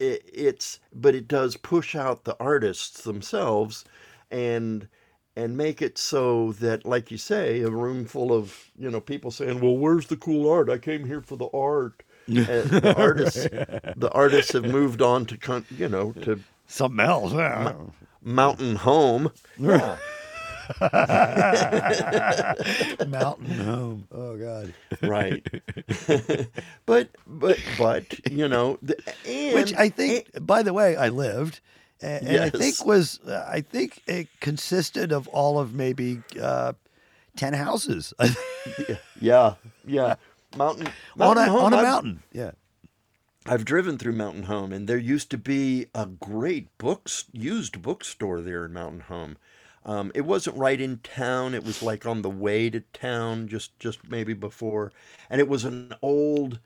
it, it's but it does push out the artists themselves and and make it so that like you say a room full of you know people saying well where's the cool art i came here for the art and the artists the artists have moved on to con- you know to Something else. yeah. mountain home Mountain home. Oh God. right but but but you know the, and Which I think, by the way, I lived, and, I think was uh, I think it consisted of all of maybe uh, ten houses yeah yeah mountain, on a home on a I've- mountain. Yeah. I've driven through Mountain Home, and there used to be a great books used bookstore there in Mountain Home. Um, it wasn't right in town; it was like on the way to town, just just maybe before. And it was an old,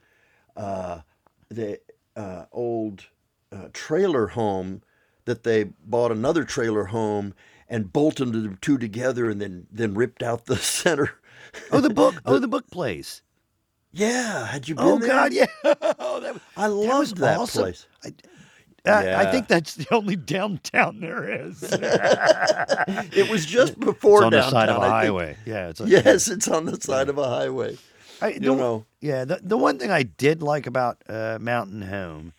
uh, the uh, old uh, trailer home that they bought another trailer home and bolted the two together, and then then ripped out the center. Oh, the book. oh, the book place. Yeah, had you been Oh there? God, yeah. oh, that, I that loved that awesome. place. I, I, I think that's the only downtown there is. It was just before downtown on the side of a highway. Yeah. It's a, Yes, it's on the side of a highway. I, You the, know. Yeah, the the one thing I did like about uh, Mountain Home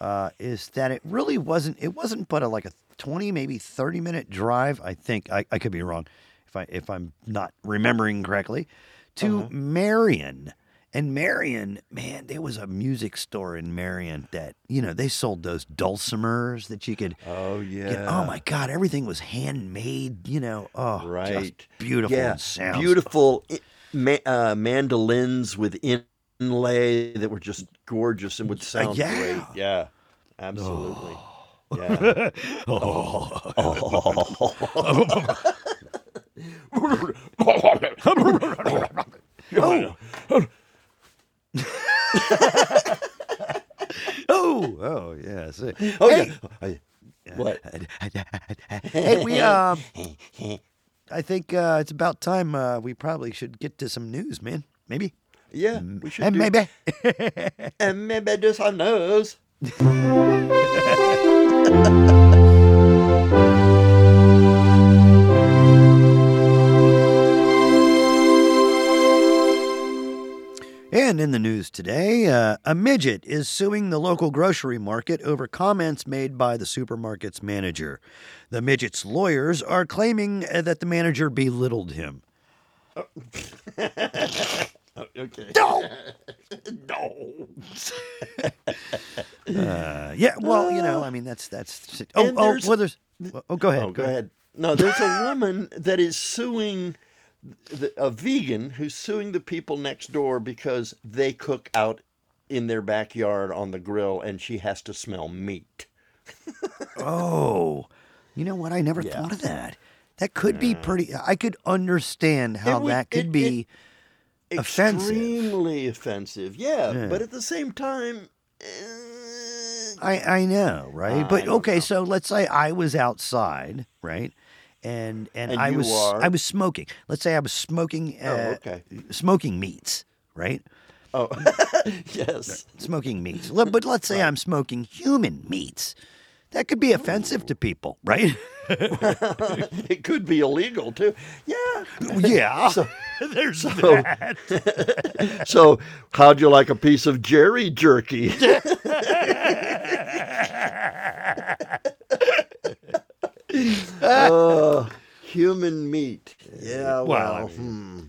uh, is that it really wasn't. It wasn't but a, like a twenty, maybe thirty minute drive. I think I, I could be wrong if I if I'm not remembering correctly. To Marion. And Marion, man, there was a music store in Marion that, you know, they sold those dulcimers that you could Oh get. yeah. Oh my God, everything was handmade, you know. Oh, just Right. beautiful Yeah. sounds. Beautiful uh, mandolins with inlay that were just gorgeous and would sound yeah. great. Yeah. Absolutely. Yeah. Oh. oh, oh, yeah. see. Oh hey, yeah. I- What? hey, we um, I think uh, it's about time uh, we probably should get to some news, man. Maybe, Yeah. We should and do- maybe. And maybe do some news. And in the news today, uh, a midget is suing the local grocery market over comments made by the supermarket's manager. The midget's lawyers are claiming uh, that the manager belittled him. Oh. Okay. No! No. Uh, yeah, well, you know, I mean, that's that's. Oh, oh, well, there's. Oh, go ahead. Oh, go ahead. No, there's a woman that is suing a vegan who's suing the people next door because they cook out in their backyard on the grill and she has to smell meat. Oh, you know what? I never Yeah. thought of that. That could be pretty. I could understand how would- that could it- be offensive. Extremely offensive. Yeah, Yeah. but at the same time, eh, I I know, right? I but okay, know. so let's say I was outside, right? And and, And I was are? I was smoking. Let's say I was smoking Oh, uh, okay. smoking meats, right? oh, yes. Smoking meats. But let's say I'm smoking human meats. That could be offensive to people, right? it could be illegal too. Yeah. yeah. So- There's so- that. So, how'd you like a piece of Jerry jerky? Uh, human meat. Yeah, Well, well, I hmm.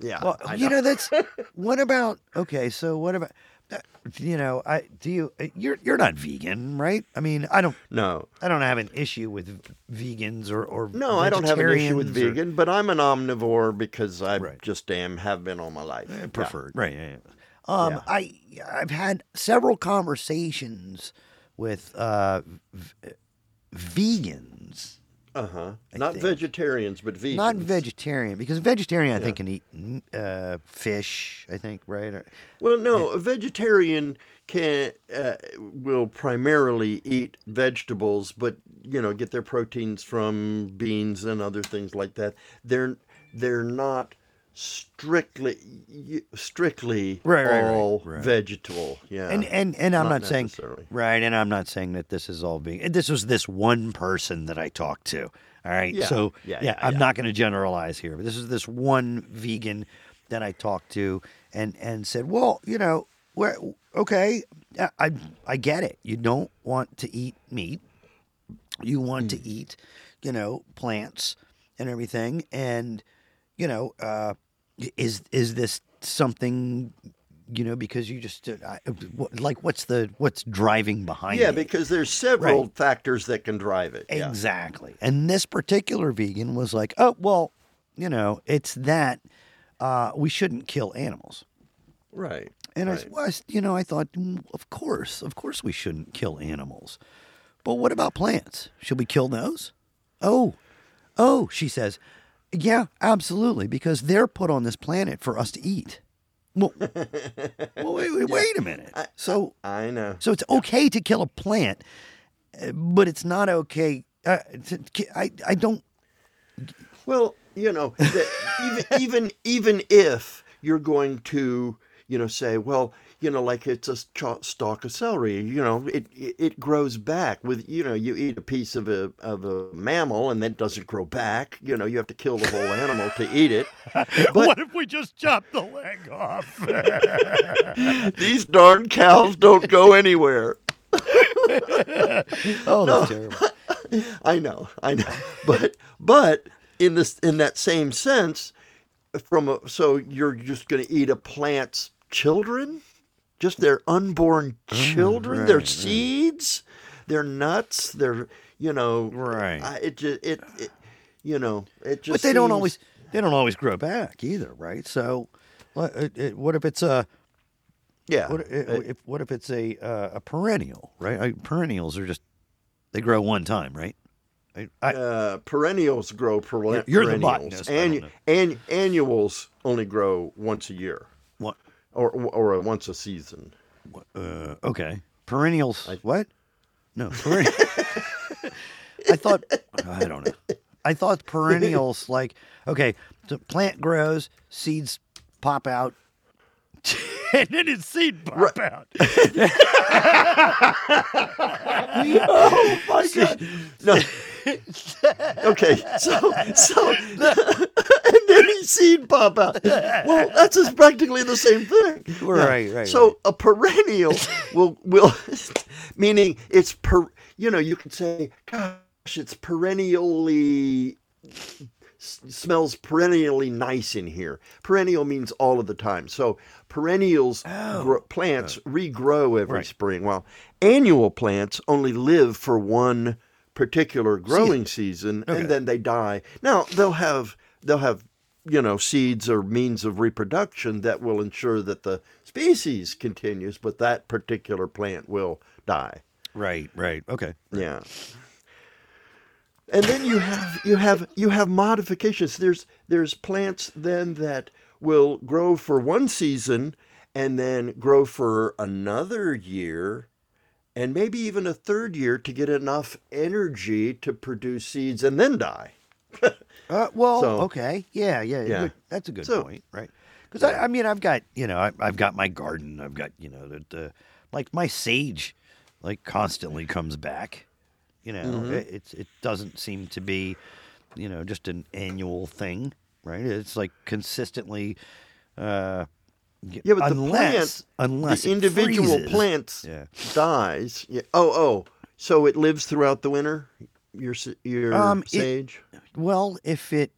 yeah. Well, you know that's what about okay, so what about uh, you know, I do you uh, you're you're not vegan, right? I mean, I don't no, I don't have an issue with vegans or or no, I don't have an issue with or- vegan, but I'm an omnivore because I Right. just am, have been all my life. Yeah. preferred. Right. Yeah, yeah. Um, Yeah. I I've had several conversations with uh, v- vegans, Uh-huh. Not think. vegetarians, but vegans. not vegetarian, because a vegetarian I think can eat uh, fish. I think right. Or, Well, no, a vegetarian can uh, will primarily eat vegetables, but you know, get their proteins from beans and other things like that. They're they're not strictly strictly Right, right, all right. vegetable. Yeah, and and and I'm not not, saying right, and I'm not saying that this is all being. This was this one person that I talked to. All right, Yeah, so yeah, yeah, yeah, I'm not going to generalize here, but this is this one vegan that I talked to, and and said, well, you know, where okay, I I, I get it. You don't want to eat meat. You want Mm. to eat, you know, plants and everything, and you know, uh, is is this something? You know, because you just uh, I, like what's the what's driving behind it? yeah, it? because there's several Right. factors that can drive it. Yeah. Exactly. And this particular vegan was like, oh, well, you know, it's that uh, we shouldn't kill animals. Right. And I, right. s- well, I you know, I thought, "Mm, of course, of course we shouldn't kill animals. But what about plants? Should we kill those? Oh, oh, she says, yeah, absolutely, because they're put on this planet for us to eat. Well, well wait, wait, wait a minute. So, I know. so it's okay to kill a plant, but it's not okay. Uh, to, I I don't. Well, you know, even even even if you're going to, you know, say, well, you know, like it's a stalk of celery, you know, it, it it grows back with, you know, you eat a piece of a of a mammal and that doesn't grow back. You know, you have to kill the whole animal to eat it. But what if we just chop the leg off? these darn cows don't go anywhere. Oh, that's terrible. I know, I know, but but in this in that same sense, from a, so you're just going to eat a plant's children, just their unborn children, their right, right. seeds, their nuts, their you know, Right. I, it just it, it you know it just But they don't always they don't always grow back either, right? So, what, it, it- what if it's a yeah what if, if what if it's a uh, a perennial, right? I, perennials are just they grow one time, right? I, I, uh, perennials grow per- You're the perennials. botanist, Annu- an- annuals only grow once a year? Or or once a season. Uh, okay, perennials. what? No, perennial. I thought I don't know. I thought perennials like okay, the plant grows, seeds pop out, and then its seed pop out. Oh my god! No. okay, so so and then he seed pop out. Well, that's just practically the same thing. Right, right, So right. a perennial will will meaning it's per. You know, you could say, gosh, it's perennially s- smells perennially nice in here. Perennial means all of the time. So perennials oh. gro- plants regrow every Oh. Right. spring, while annual plants only live for one particular growing season, Okay. and then they die. Now they'll have they'll have you know seeds or means of reproduction that will ensure that the species continues, but that particular plant will die. Right, right. Okay. Yeah. And then you have you have you have modifications. There's there's plants then that will grow for one season and then grow for another year and maybe even a third year to get enough energy to produce seeds and then die. Uh, well, So- okay, yeah, yeah, Yeah. good- That's a good So- point, right? Because I, I mean, I've got you know, I, I've got my garden. I've got you know, the, the like my sage, like constantly comes back. You know, Mm-hmm. it, it's it doesn't seem to be, you know, just an annual thing, right? It's like consistently. Uh, Yeah, but the unless, plant, unless the individual freezes. plant Yeah. dies. Yeah. Oh, oh. So it lives throughout the winter? Your your Um, it- sage? Well, if it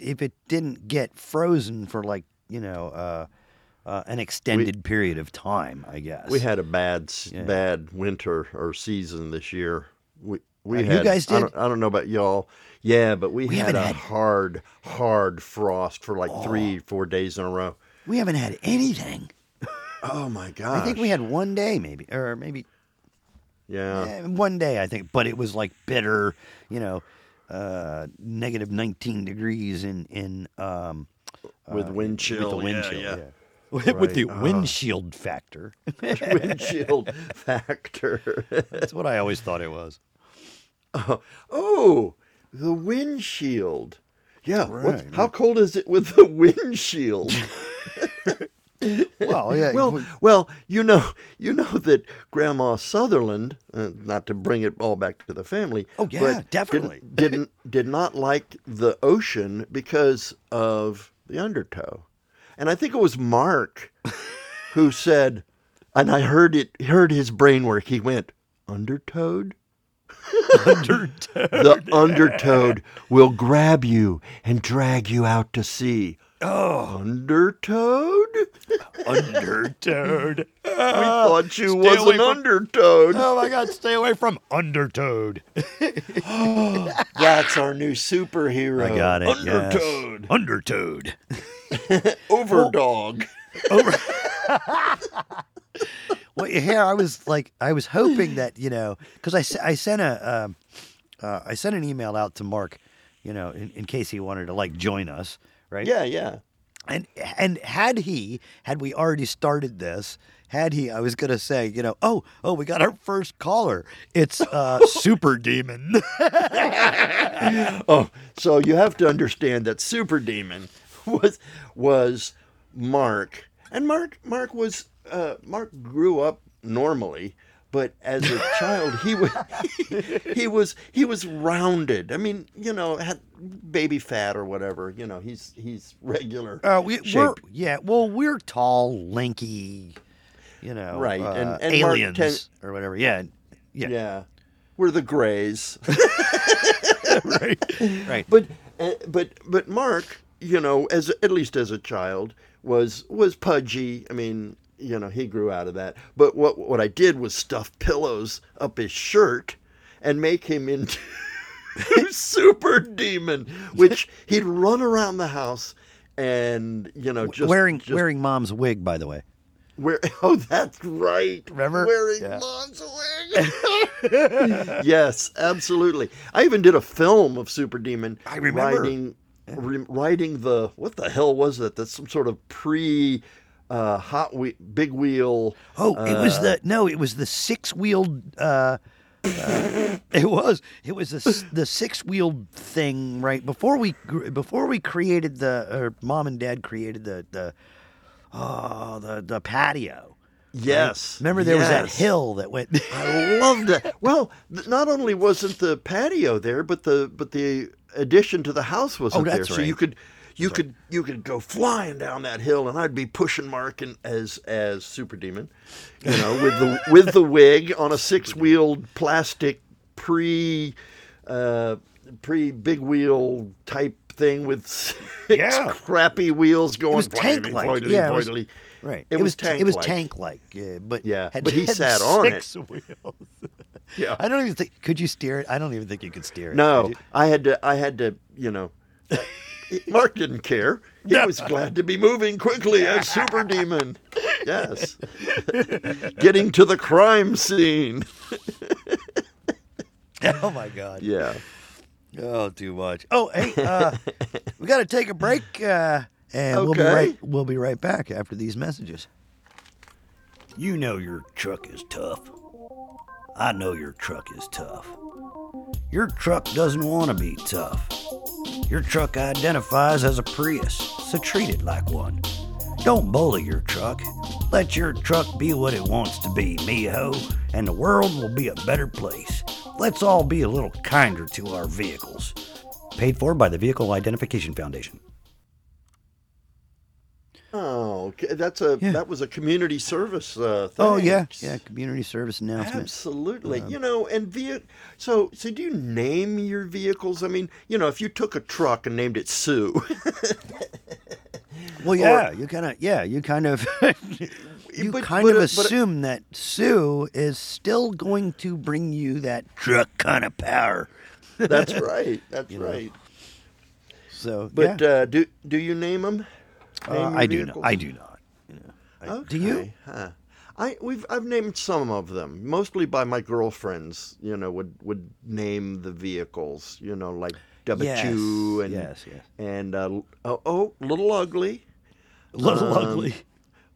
if it didn't get frozen for like you know uh, uh, an extended period of time, I guess We had a bad Yeah. bad winter or season this year. We we Uh, you had. guys I did? don't, I don't know about y'all. Yeah, but we, We had a had- hard hard frost for like three four days in a row. We haven't had anything. Oh my god! I think we had one day, maybe, or maybe Yeah. eh, one day. I think, but it was like bitter, you know, uh, negative nineteen degrees in in um, With uh, wind chill, With the wind yeah, chill, yeah. With, with the Right. Ah. windshield factor. Windshield factor. That's what I always thought it was. oh, the windshield. Yeah. what- Right, how cold is it with the windshield? Well, yeah. Well, well, you know, you know that Grandma Sutherland, uh, not to bring it all back to the family. Oh, yeah, but definitely. Didn't, didn't did not like the ocean because of the undertow, and I think it was Mark who said, and I heard it, heard his brain work. He went undertowed. undertowed. the undertowed will grab you and drag you out to sea. Oh, Undertowed? undertoad. We thought you was an from- undertoad. Oh my God! Stay away from Undertoad. That's our new superhero. I got it. yes. Undertoad. Undertoad. Overdog. Well, yeah, I was like, I was hoping that you know, because I I sent a, um, uh, I sent an email out to Mark, you know, in, in case he wanted to like join us, right? Yeah, yeah. And and had he, had we already started this, had he, I was gonna say, you know, oh, oh, we got our first caller. It's uh, Super Demon. Oh, so you have to understand that Super Demon was was Mark, and Mark Mark was uh, Mark grew up normally, but as a child he was he was he was rounded. I mean, you know, had baby fat or whatever. You know, he's he's regular. Uh, we, we're yeah, well, we're tall, lanky. you know, Right, uh, and- and aliens ten- or whatever. Yeah, Yeah. Yeah. We're the Greys. right, right. But uh, but but Mark, you know, as at least as a child, was was pudgy. I mean, you know, he grew out of that. But what what I did was stuff pillows up his shirt and make him into super demon, which he'd run around the house and you know just wearing just wearing mom's wig, by the way. Wear, oh, that's right. Remember? Wearing Yeah. mom's wig. yes, absolutely. I even did a film of Super Demon. I remember. Riding, re, riding the, what the hell was that? That's some sort of pre uh, Hot wheel, Big Wheel. Oh, it was uh, the no, it was the six wheeled. Uh, uh, it was it was the the six wheeled thing right before we before we created the or mom and dad created the the oh the the patio. Yes. Remember there was that hill that went. I loved it. Well, not only wasn't the patio there, but the but the addition to the house wasn't there. Oh, that's So you could you could you could go flying down that hill, and I'd be pushing Mark and, as as Super Demon, you know, with the with the wig on a six wheeled plastic pre uh, pre big wheel type thing with six Yeah. crappy wheels going. tank-like. voidly, Yeah, it was- right. It, was tank. it was tank like. Yeah, but Yeah, had- but he sat on it. Wheels. Yeah. I don't even think. Could you steer it? I don't even think you could steer it. No. I had to. I had to. You know, Mark didn't care. He No. was glad to be moving quickly as Super Demon. Yes, getting to the crime scene. Oh my god. Yeah. Oh, too much. Oh, hey, uh, we got to take a break, uh, and we'll be right. We'll be right back after these messages. You know your truck is tough. I know your truck is tough. Your truck doesn't want to be tough. Your truck identifies as a Prius, so treat it like one. Don't bully your truck. Let your truck be what it wants to be, mijo, and the world will be a better place. Let's all be a little kinder to our vehicles. Paid for by the Vehicle Identification Foundation. Oh, that's a Yeah. that was a community service uh, thing. Oh yeah, yeah. Community service announcement. Absolutely. you know, and ve- so so do you name your vehicles? I mean, you know, if you took a truck and named it Sue, Well, yeah, you kind of, yeah, you kind of, you But- kind but, of uh, but, assume that Sue is still going to bring you that truck kind of power. that's right. That's right. So, But yeah. uh, do do you name them? Uh, I do not. I do not. know. I- Do you? Huh. I we've I've named some of them, mostly by my girlfriends. You know, would would name the vehicles. You know, like W Yes, and yes, yes. and uh, oh, oh, little ugly. Little Um, ugly.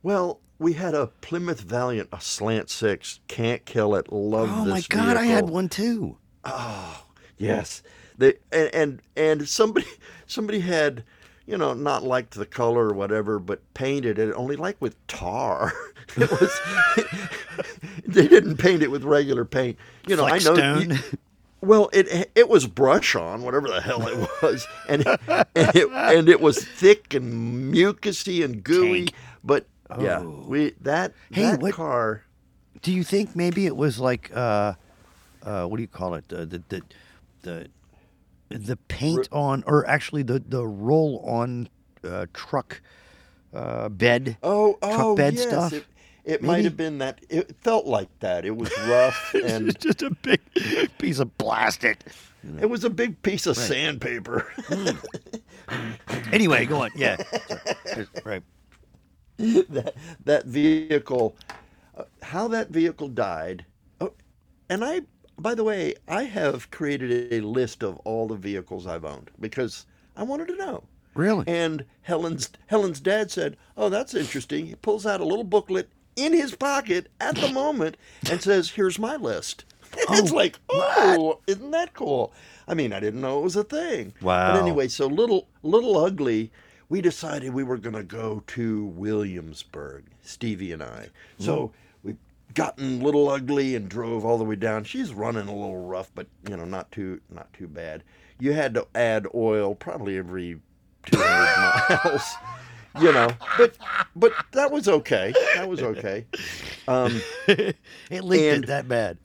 Well, we had a Plymouth Valiant, a slant six. Can't kill it. Love Oh my God, I had one too. Oh yes, they and, and and somebody somebody had, you know, not liked the color or whatever, but painted it only like with tar. It was they didn't paint it with regular paint. You know, I know. Flexstone. you- well, it it was brush on, whatever the hell it was, and and it, and it was thick and mucusy and gooey. Tank. But yeah, Oh. we that Hey, that what- car. Do you think maybe it was like, uh, uh, what do you call it? The the the, the paint on, or actually the the roll on uh, truck uh, bed. Oh, truck oh, bed yes. stuff? It, it might have been that. It felt like that. It was rough and was just a big piece of plastic. It was a big piece of sandpaper. Anyway, go on. Yeah. Right. that that vehicle, uh, how that vehicle died. Oh, and I, by the way, I have created a list of all the vehicles I've owned because I wanted to know. Really? And Helen's Helen's dad said, "Oh, that's interesting." He pulls out a little booklet in his pocket at the moment and says, "Here's my list." it's Oh, like, oh, isn't that cool? I mean, I didn't know it was a thing. Wow. But anyway, so little little ugly, we decided we were going to go to Williamsburg, Stevie and I. So we got in little ugly and drove all the way down. She's running a little rough, but you know, not too not too bad. You had to add oil probably every 200 miles. You know, but but that was okay. That was okay. Um, it leaked it that bad.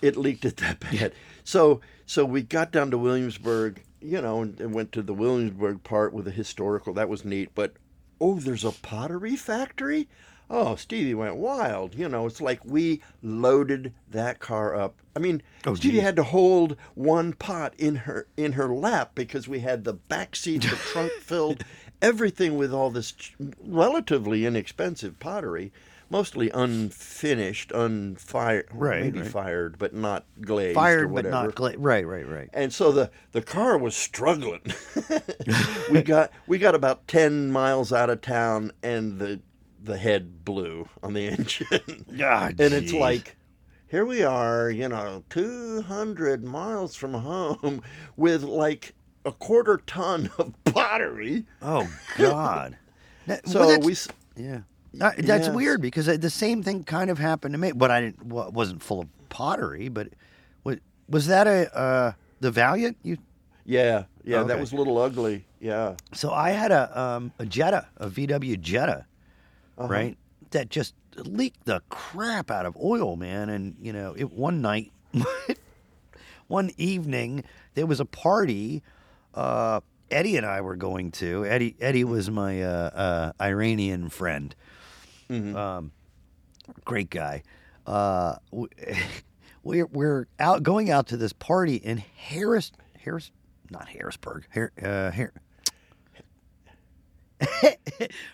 it leaked it that bad. So so we got down to Williamsburg, you know, and, and went to the Williamsburg part with the historical. That was neat. But oh, there's a pottery factory. Oh, Stevie went wild. You know, it's like we loaded that car up. I mean, Oh, Stevie geez. had to hold one pot in her in her lap because we had the back seat, the trunk filled, everything with all this relatively inexpensive pottery, mostly unfinished, unfired, Right, maybe right. fired, but not glazed or Fired, but not gla- right, right, right. And so the, the car was struggling. we got we got about ten miles out of town, and the the head blew on the engine. Ah, and it's like, here we are, you know, two hundred miles from home, with like a quarter ton of pottery. oh God. That- So well, that's- we. yeah. That's Yes. weird because the same thing kind of happened to me, but I didn't. Well, wasn't full of pottery, but was, was that a uh, the Valiant? You Yeah, yeah, that was a little ugly. Yeah. So I had a um, a Jetta, a VW Jetta, Uh-huh. right? That just leaked the crap out of oil, man. And you know, it one night, one evening, there was a party. Uh, Eddie and I were going to. Eddie Eddie was my uh, uh, Iranian friend. Um, great guy. Uh, we're we're out going out to this party in Harris Harris not Harrisburg Har, uh, Har-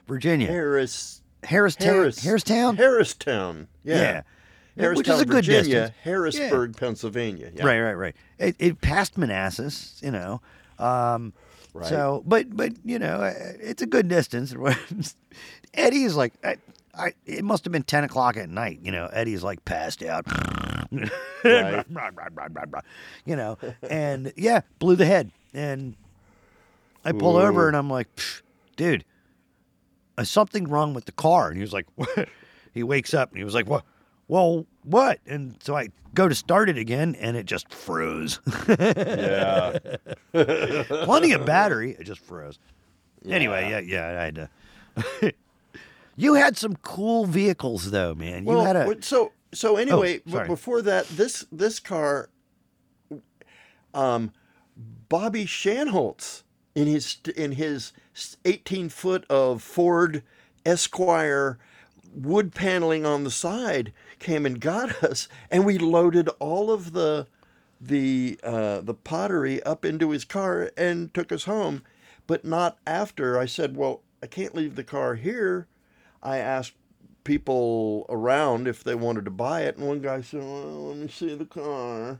Virginia Harris. Harristown Harris. Harristown Harristown. Yeah. Yeah. Harristown, Which is a good Virginia, distance. Harrisburg, Pennsylvania. Yeah. right right right it, it passed Manassas you know um, Right. so but but you know uh, it's a good distance Eddie is like I, I, it must have been 10 o'clock at night you know Eddie's like passed out Right. you know, and yeah, blew the head. And I pull Ooh. over and I'm like, dude, there's something wrong with the car. And he was like, what? he wakes up and he was like, what? Well, what? And so I go to start it again and it just froze. Yeah. Plenty of battery, it just froze. Anyway, yeah, yeah, I had to. you had some cool vehicles though, man. You Well, had a so so anyway, b- before that, this this car, um, Bobby Shanholtz in his in his eighteen foot of Ford Esquire wood paneling on the side came and got us, and we loaded all of the the uh, the pottery up into his car and took us home, but not after. I said, "Well, I can't leave the car here." I asked people around if they wanted to buy it, and one guy said, "Well, let me see the car,"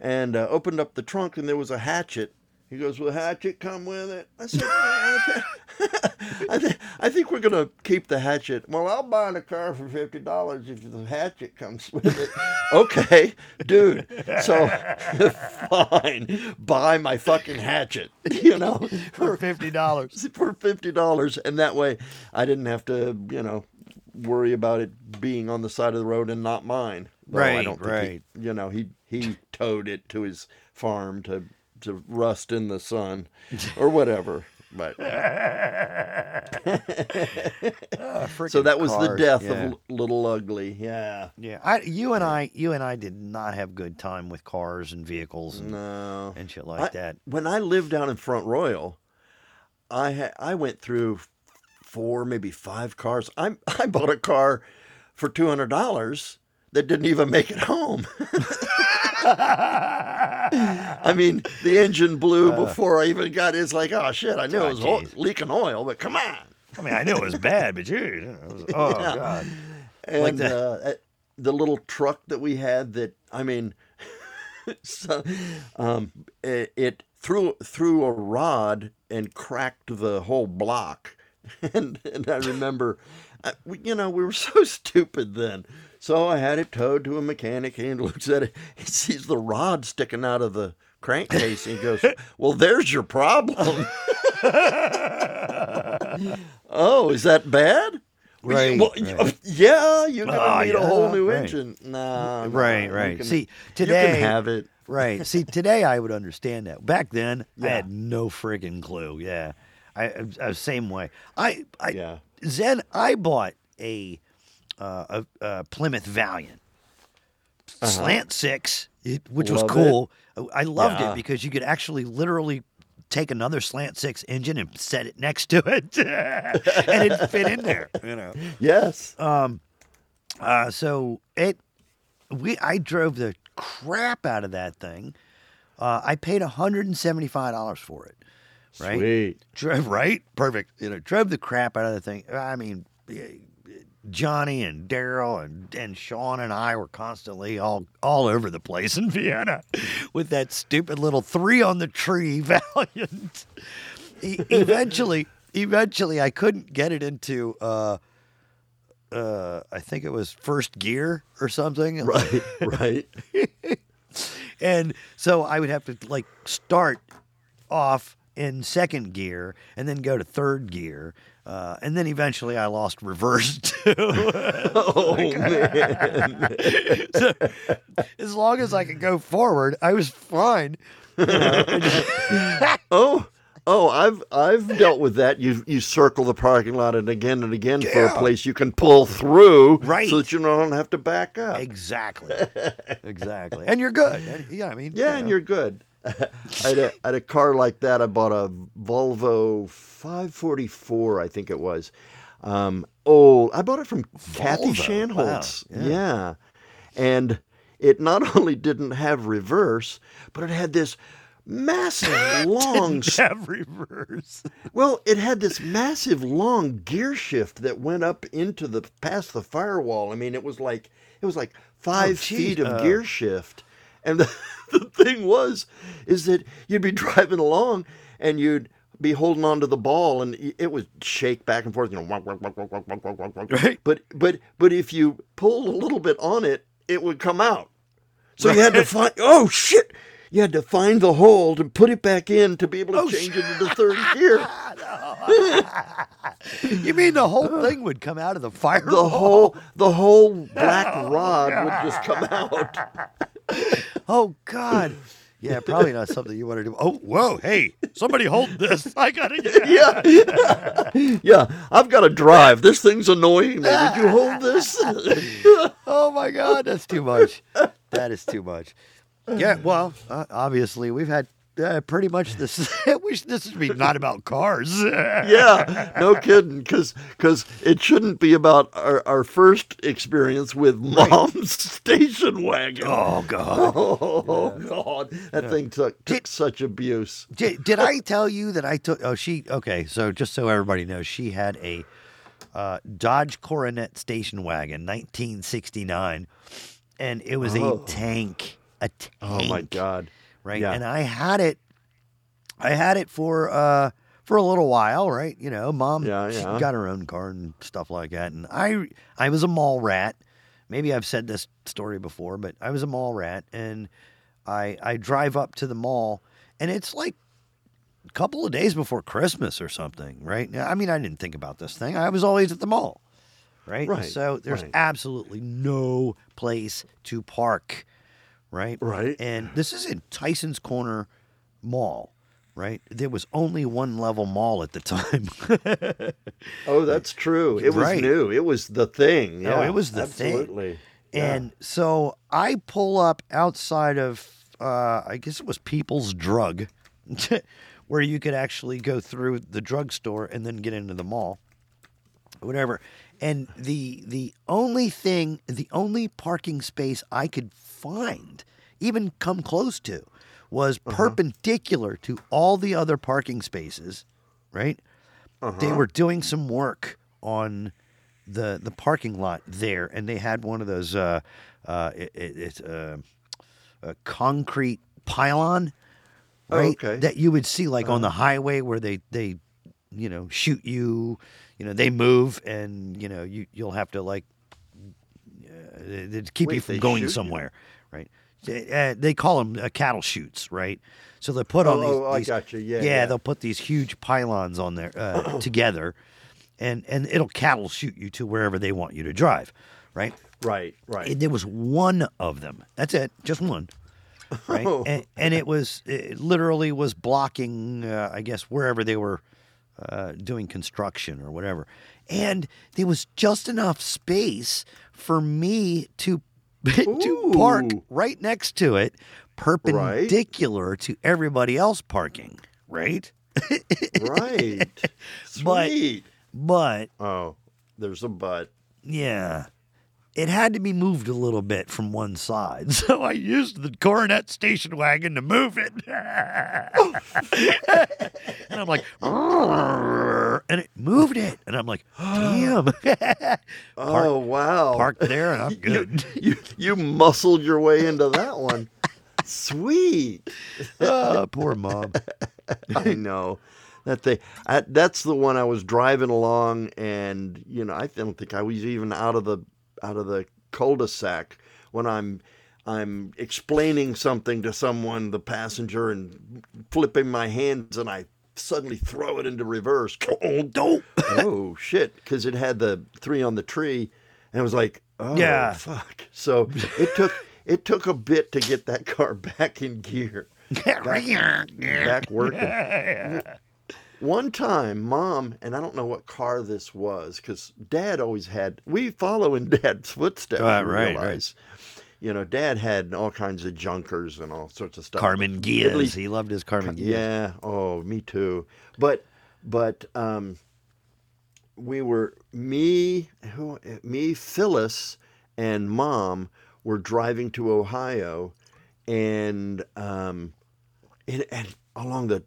and uh, opened up the trunk, and there was a hatchet. He goes, "Will hatchet come with it?" I said, "Well, okay." I, th- I think we're gonna keep the hatchet. Well, I'll buy the car for fifty dollars if the hatchet comes with it. okay, dude. So fine, buy my fucking hatchet. You know, for fifty dollars. for fifty dollars, and that way I didn't have to, you know, worry about it being on the side of the road and not mine. Though I Right, don't think right. He, you know, he he towed it to his farm to to rust in the sun, or whatever. But so that was the death yeah. of Little Ugly. Yeah. Yeah, I, you and I, you and I did not have good time with cars and vehicles and, No. and shit like I- that. When I lived down in Front Royal, I ha- I went through four, maybe five cars. I I bought a car for two hundred dollars that didn't even make it home. I mean, the engine blew before I even got. It. It's like, oh shit! I knew Uh. It was o- geez. leaking oil, but come on. I mean, I knew it was bad, but you it was- oh Yeah. god, And Like the- uh, uh, the little truck that we had that I mean, so, um, it, it threw threw a rod and cracked the whole block, and and I remember, uh, we, you know, we were so stupid then. So I had it towed to a mechanic. and He looks at it. He sees the rod sticking out of the crankcase. And he goes, "Well, there's your problem." oh, is that bad? Right, Well, right. yeah, you're gonna Oh, need a whole new right. engine. Nah, nah, right, you right. can- See, you today, can have it. right. See, today I would understand that. Back then, I had no friggin' clue. Yeah, I, I, I same way. I, I, Yeah. Zen, I bought a uh, a, a Plymouth Valiant slant six, it, which was Uh-huh. Love cool. I loved Yeah. it because you could actually literally take another slant six engine and set it next to it, and it fit in there. You know. Yes. Um. Uh, so it, we, I drove the crap out of that thing. Uh, I paid hundred and seventy five dollars for it. Right. Sweet. Drove right, perfect. You know, drove the crap out of the thing. I mean, yeah, Johnny and Daryl and and Sean and I were constantly all all over the place in Vienna with that stupid little three on the tree Valiant. E- eventually, eventually, I couldn't get it into. Uh, uh, I think it was first gear or something. Right. Right. And so I would have to like start off in second gear and then go to third gear. Uh, and then eventually I lost reverse too. oh man. so, as long as I could go forward, I was fine. Oh. Oh, I've I've dealt with that. You you circle the parking lot and again and again for a place you can pull through, Right. So that you don't have to back up. Exactly. exactly. And you're good. And, yeah, I mean, Yeah, you and know. you're good. I, had a, I had a car like that. I bought a Volvo 544, I think it was. Um, oh, I bought it from Kathy Volvo, Shanholtz. wow, yeah. yeah. And it not only didn't have reverse, but it had this massive long Didn't have reverse. well, it had this massive long gear shift that went up into the past the firewall. I mean, it was like it was like five feet of Uh. gear shift. And the, the thing was, is that you'd be driving along and you'd be holding on to the ball and it would shake back and forth, you know, right? But but but if you pulled a little bit on it, it would come out. So right. you had to find oh shit. You had to find the hole to put it back in to be able to oh, change shit. it into third gear. you mean the whole thing would come out of the fire? The whole the whole black rod would just come out. Oh God. Yeah, probably not something you want to do. Oh, whoa, hey, somebody hold this. I gotta get Yeah, yeah. I've got to drive. This thing's annoying me. Would you hold this? Oh my God, that's too much. That is too much. Yeah, well, uh, obviously we've had uh, pretty much this. I wish this would be not about cars. yeah, no kidding. Because because it shouldn't be about our, our first experience with mom's station wagon. Oh God. Oh, God, that thing took, took Did- such abuse. Did, did I tell you that I took? Oh, she. Okay, so just so everybody knows, she had a uh, Dodge Coronet station wagon, 1969, and it was Oh. a tank. A tank. Oh my God. Right? Yeah. And I had it, I had it for uh for a little while, right? You know, mom Yeah, she yeah. got her own car and stuff like that, and I I was a mall rat. Maybe I've said this story before, but I was a mall rat, and I I drive up to the mall, and it's like a couple of days before Christmas or something, right? Now, I mean, I didn't think about this thing. I was always at the mall, right? Right, So there's right. absolutely no place to park, right? Right. And this is in Tyson's Corner Mall, right? There was only one level mall at the time. Oh, that's true. It was Right. new. It was the thing. Oh, it was the thing. absolutely. Yeah. And so I pull up outside of, uh, I guess it was People's Drug, where you could actually go through the drugstore and then get into the mall, whatever. And the the only thing, the only parking space I could find, even come close to, was perpendicular to all the other parking spaces, right? They were doing some work on the the parking lot there, and they had one of those uh, uh, it, it's uh, a concrete pylon, Oh, right? okay. That you would see like on the highway where they they you know shoot you, you know they move, and you know you you'll have to like uh, keep Wait, you from going shoot you? somewhere, right? Uh, they call them uh, cattle chutes, right? So they put on Oh, these. oh, I these- gotcha. Yeah, yeah, yeah. they'll put these huge pylons on there uh, together, and and it'll cattle shoot you to wherever they want you to drive, right? Right, right. And there was one of them. That's it, just one. Right, Oh. and, and it was it literally was blocking, uh, I guess, wherever they were uh, doing construction or whatever, and there was just enough space for me to to park right next to it, perpendicular to everybody else parking. Right, Right. But- Sweet. but oh, there's a but. Yeah. It had to be moved a little bit from one side. So I used the Coronet station wagon to move it. and I'm like, and it moved it. And I'm like, damn. oh wow. Parked there and I'm good. You you muscled your way into that one. Sweet. oh, poor mom. I know that they. I, that's the one I was driving along, and you know, I don't think I was even out of the out of the cul-de-sac when I'm I'm explaining something to someone, the passenger, and flipping my hands, and I suddenly throw it into reverse. Oh, oh shit! Because it had the three on the tree, and it was like, oh Yeah. fuck. So it took it took a bit to get that car back in gear, back working. One time, mom, and I don't know what car this was, because dad always had, we follow in dad's footsteps. Right, we right, right. You know, dad had all kinds of junkers and all sorts of stuff. Karmann Ghias. least- He loved his Karmann Ghias. yeah. Oh, me too. But, but, um, we were me, who, me, Phyllis, and mom were driving to Ohio, and um, and, and along the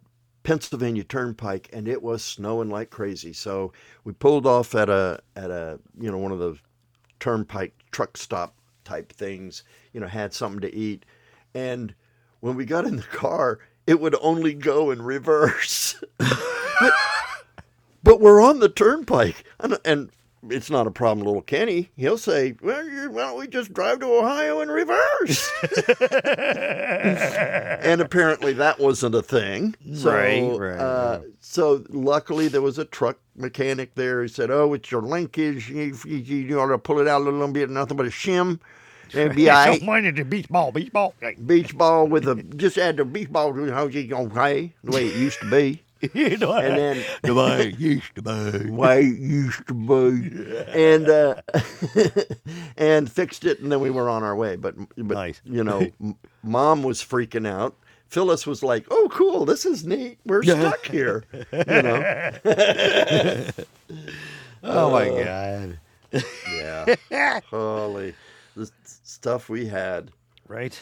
Pennsylvania Turnpike, and it was snowing like crazy. So we pulled off at a at a you know one of the turnpike truck stop type things. You know, had something to eat, and when we got in the car, it would only go in reverse. but, but we're on the turnpike, and, and it's not a problem, little Kenny. He'll say, "Well, you, why don't we just drive to Ohio in reverse?" and apparently that wasn't a thing. So, Right, right, uh, so luckily there was a truck mechanic there. He said, "Oh, it's your linkage. You, you, you ought to pull it out a little bit. Nothing but a shim. It'd be all right." Mine is a beach ball, beach ball. beach ball with a just add the beach ball to how you okay the way it used to be you know, and then the way it used to be. way it used to be and uh and fixed it and then we were on our way but but Nice. you know m- mom was freaking out Phyllis was like, "Oh, cool! This is neat. We're stuck here." You know? Oh my god. Yeah. Holy, the stuff we had, Right?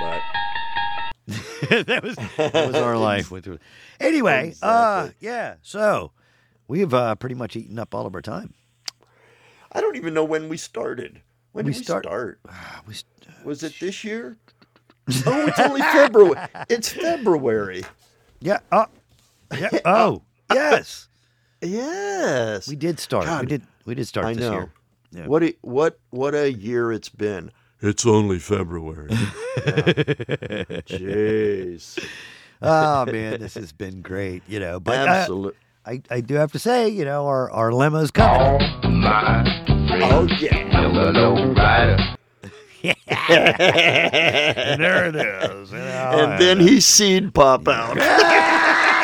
but that was that was our life. Anyway, uh, yeah. So we've uh, pretty much eaten up all of our time. I don't even know when we started. When We did we start- start? We st- Was it this year? oh, it's only February. It's February. yeah. Oh, yeah. Oh, yes. Yes. We did start. We did. We did start I this know. year. Yeah. What a, what what a year it's been. It's only February. Jeez. Oh man, this has been great. You know, but uh, Absolute. I, I do have to say, you know, our our limo's coming. My Oh yeah. yellow rider. There it is. you know, And then he seed pop out. pop out.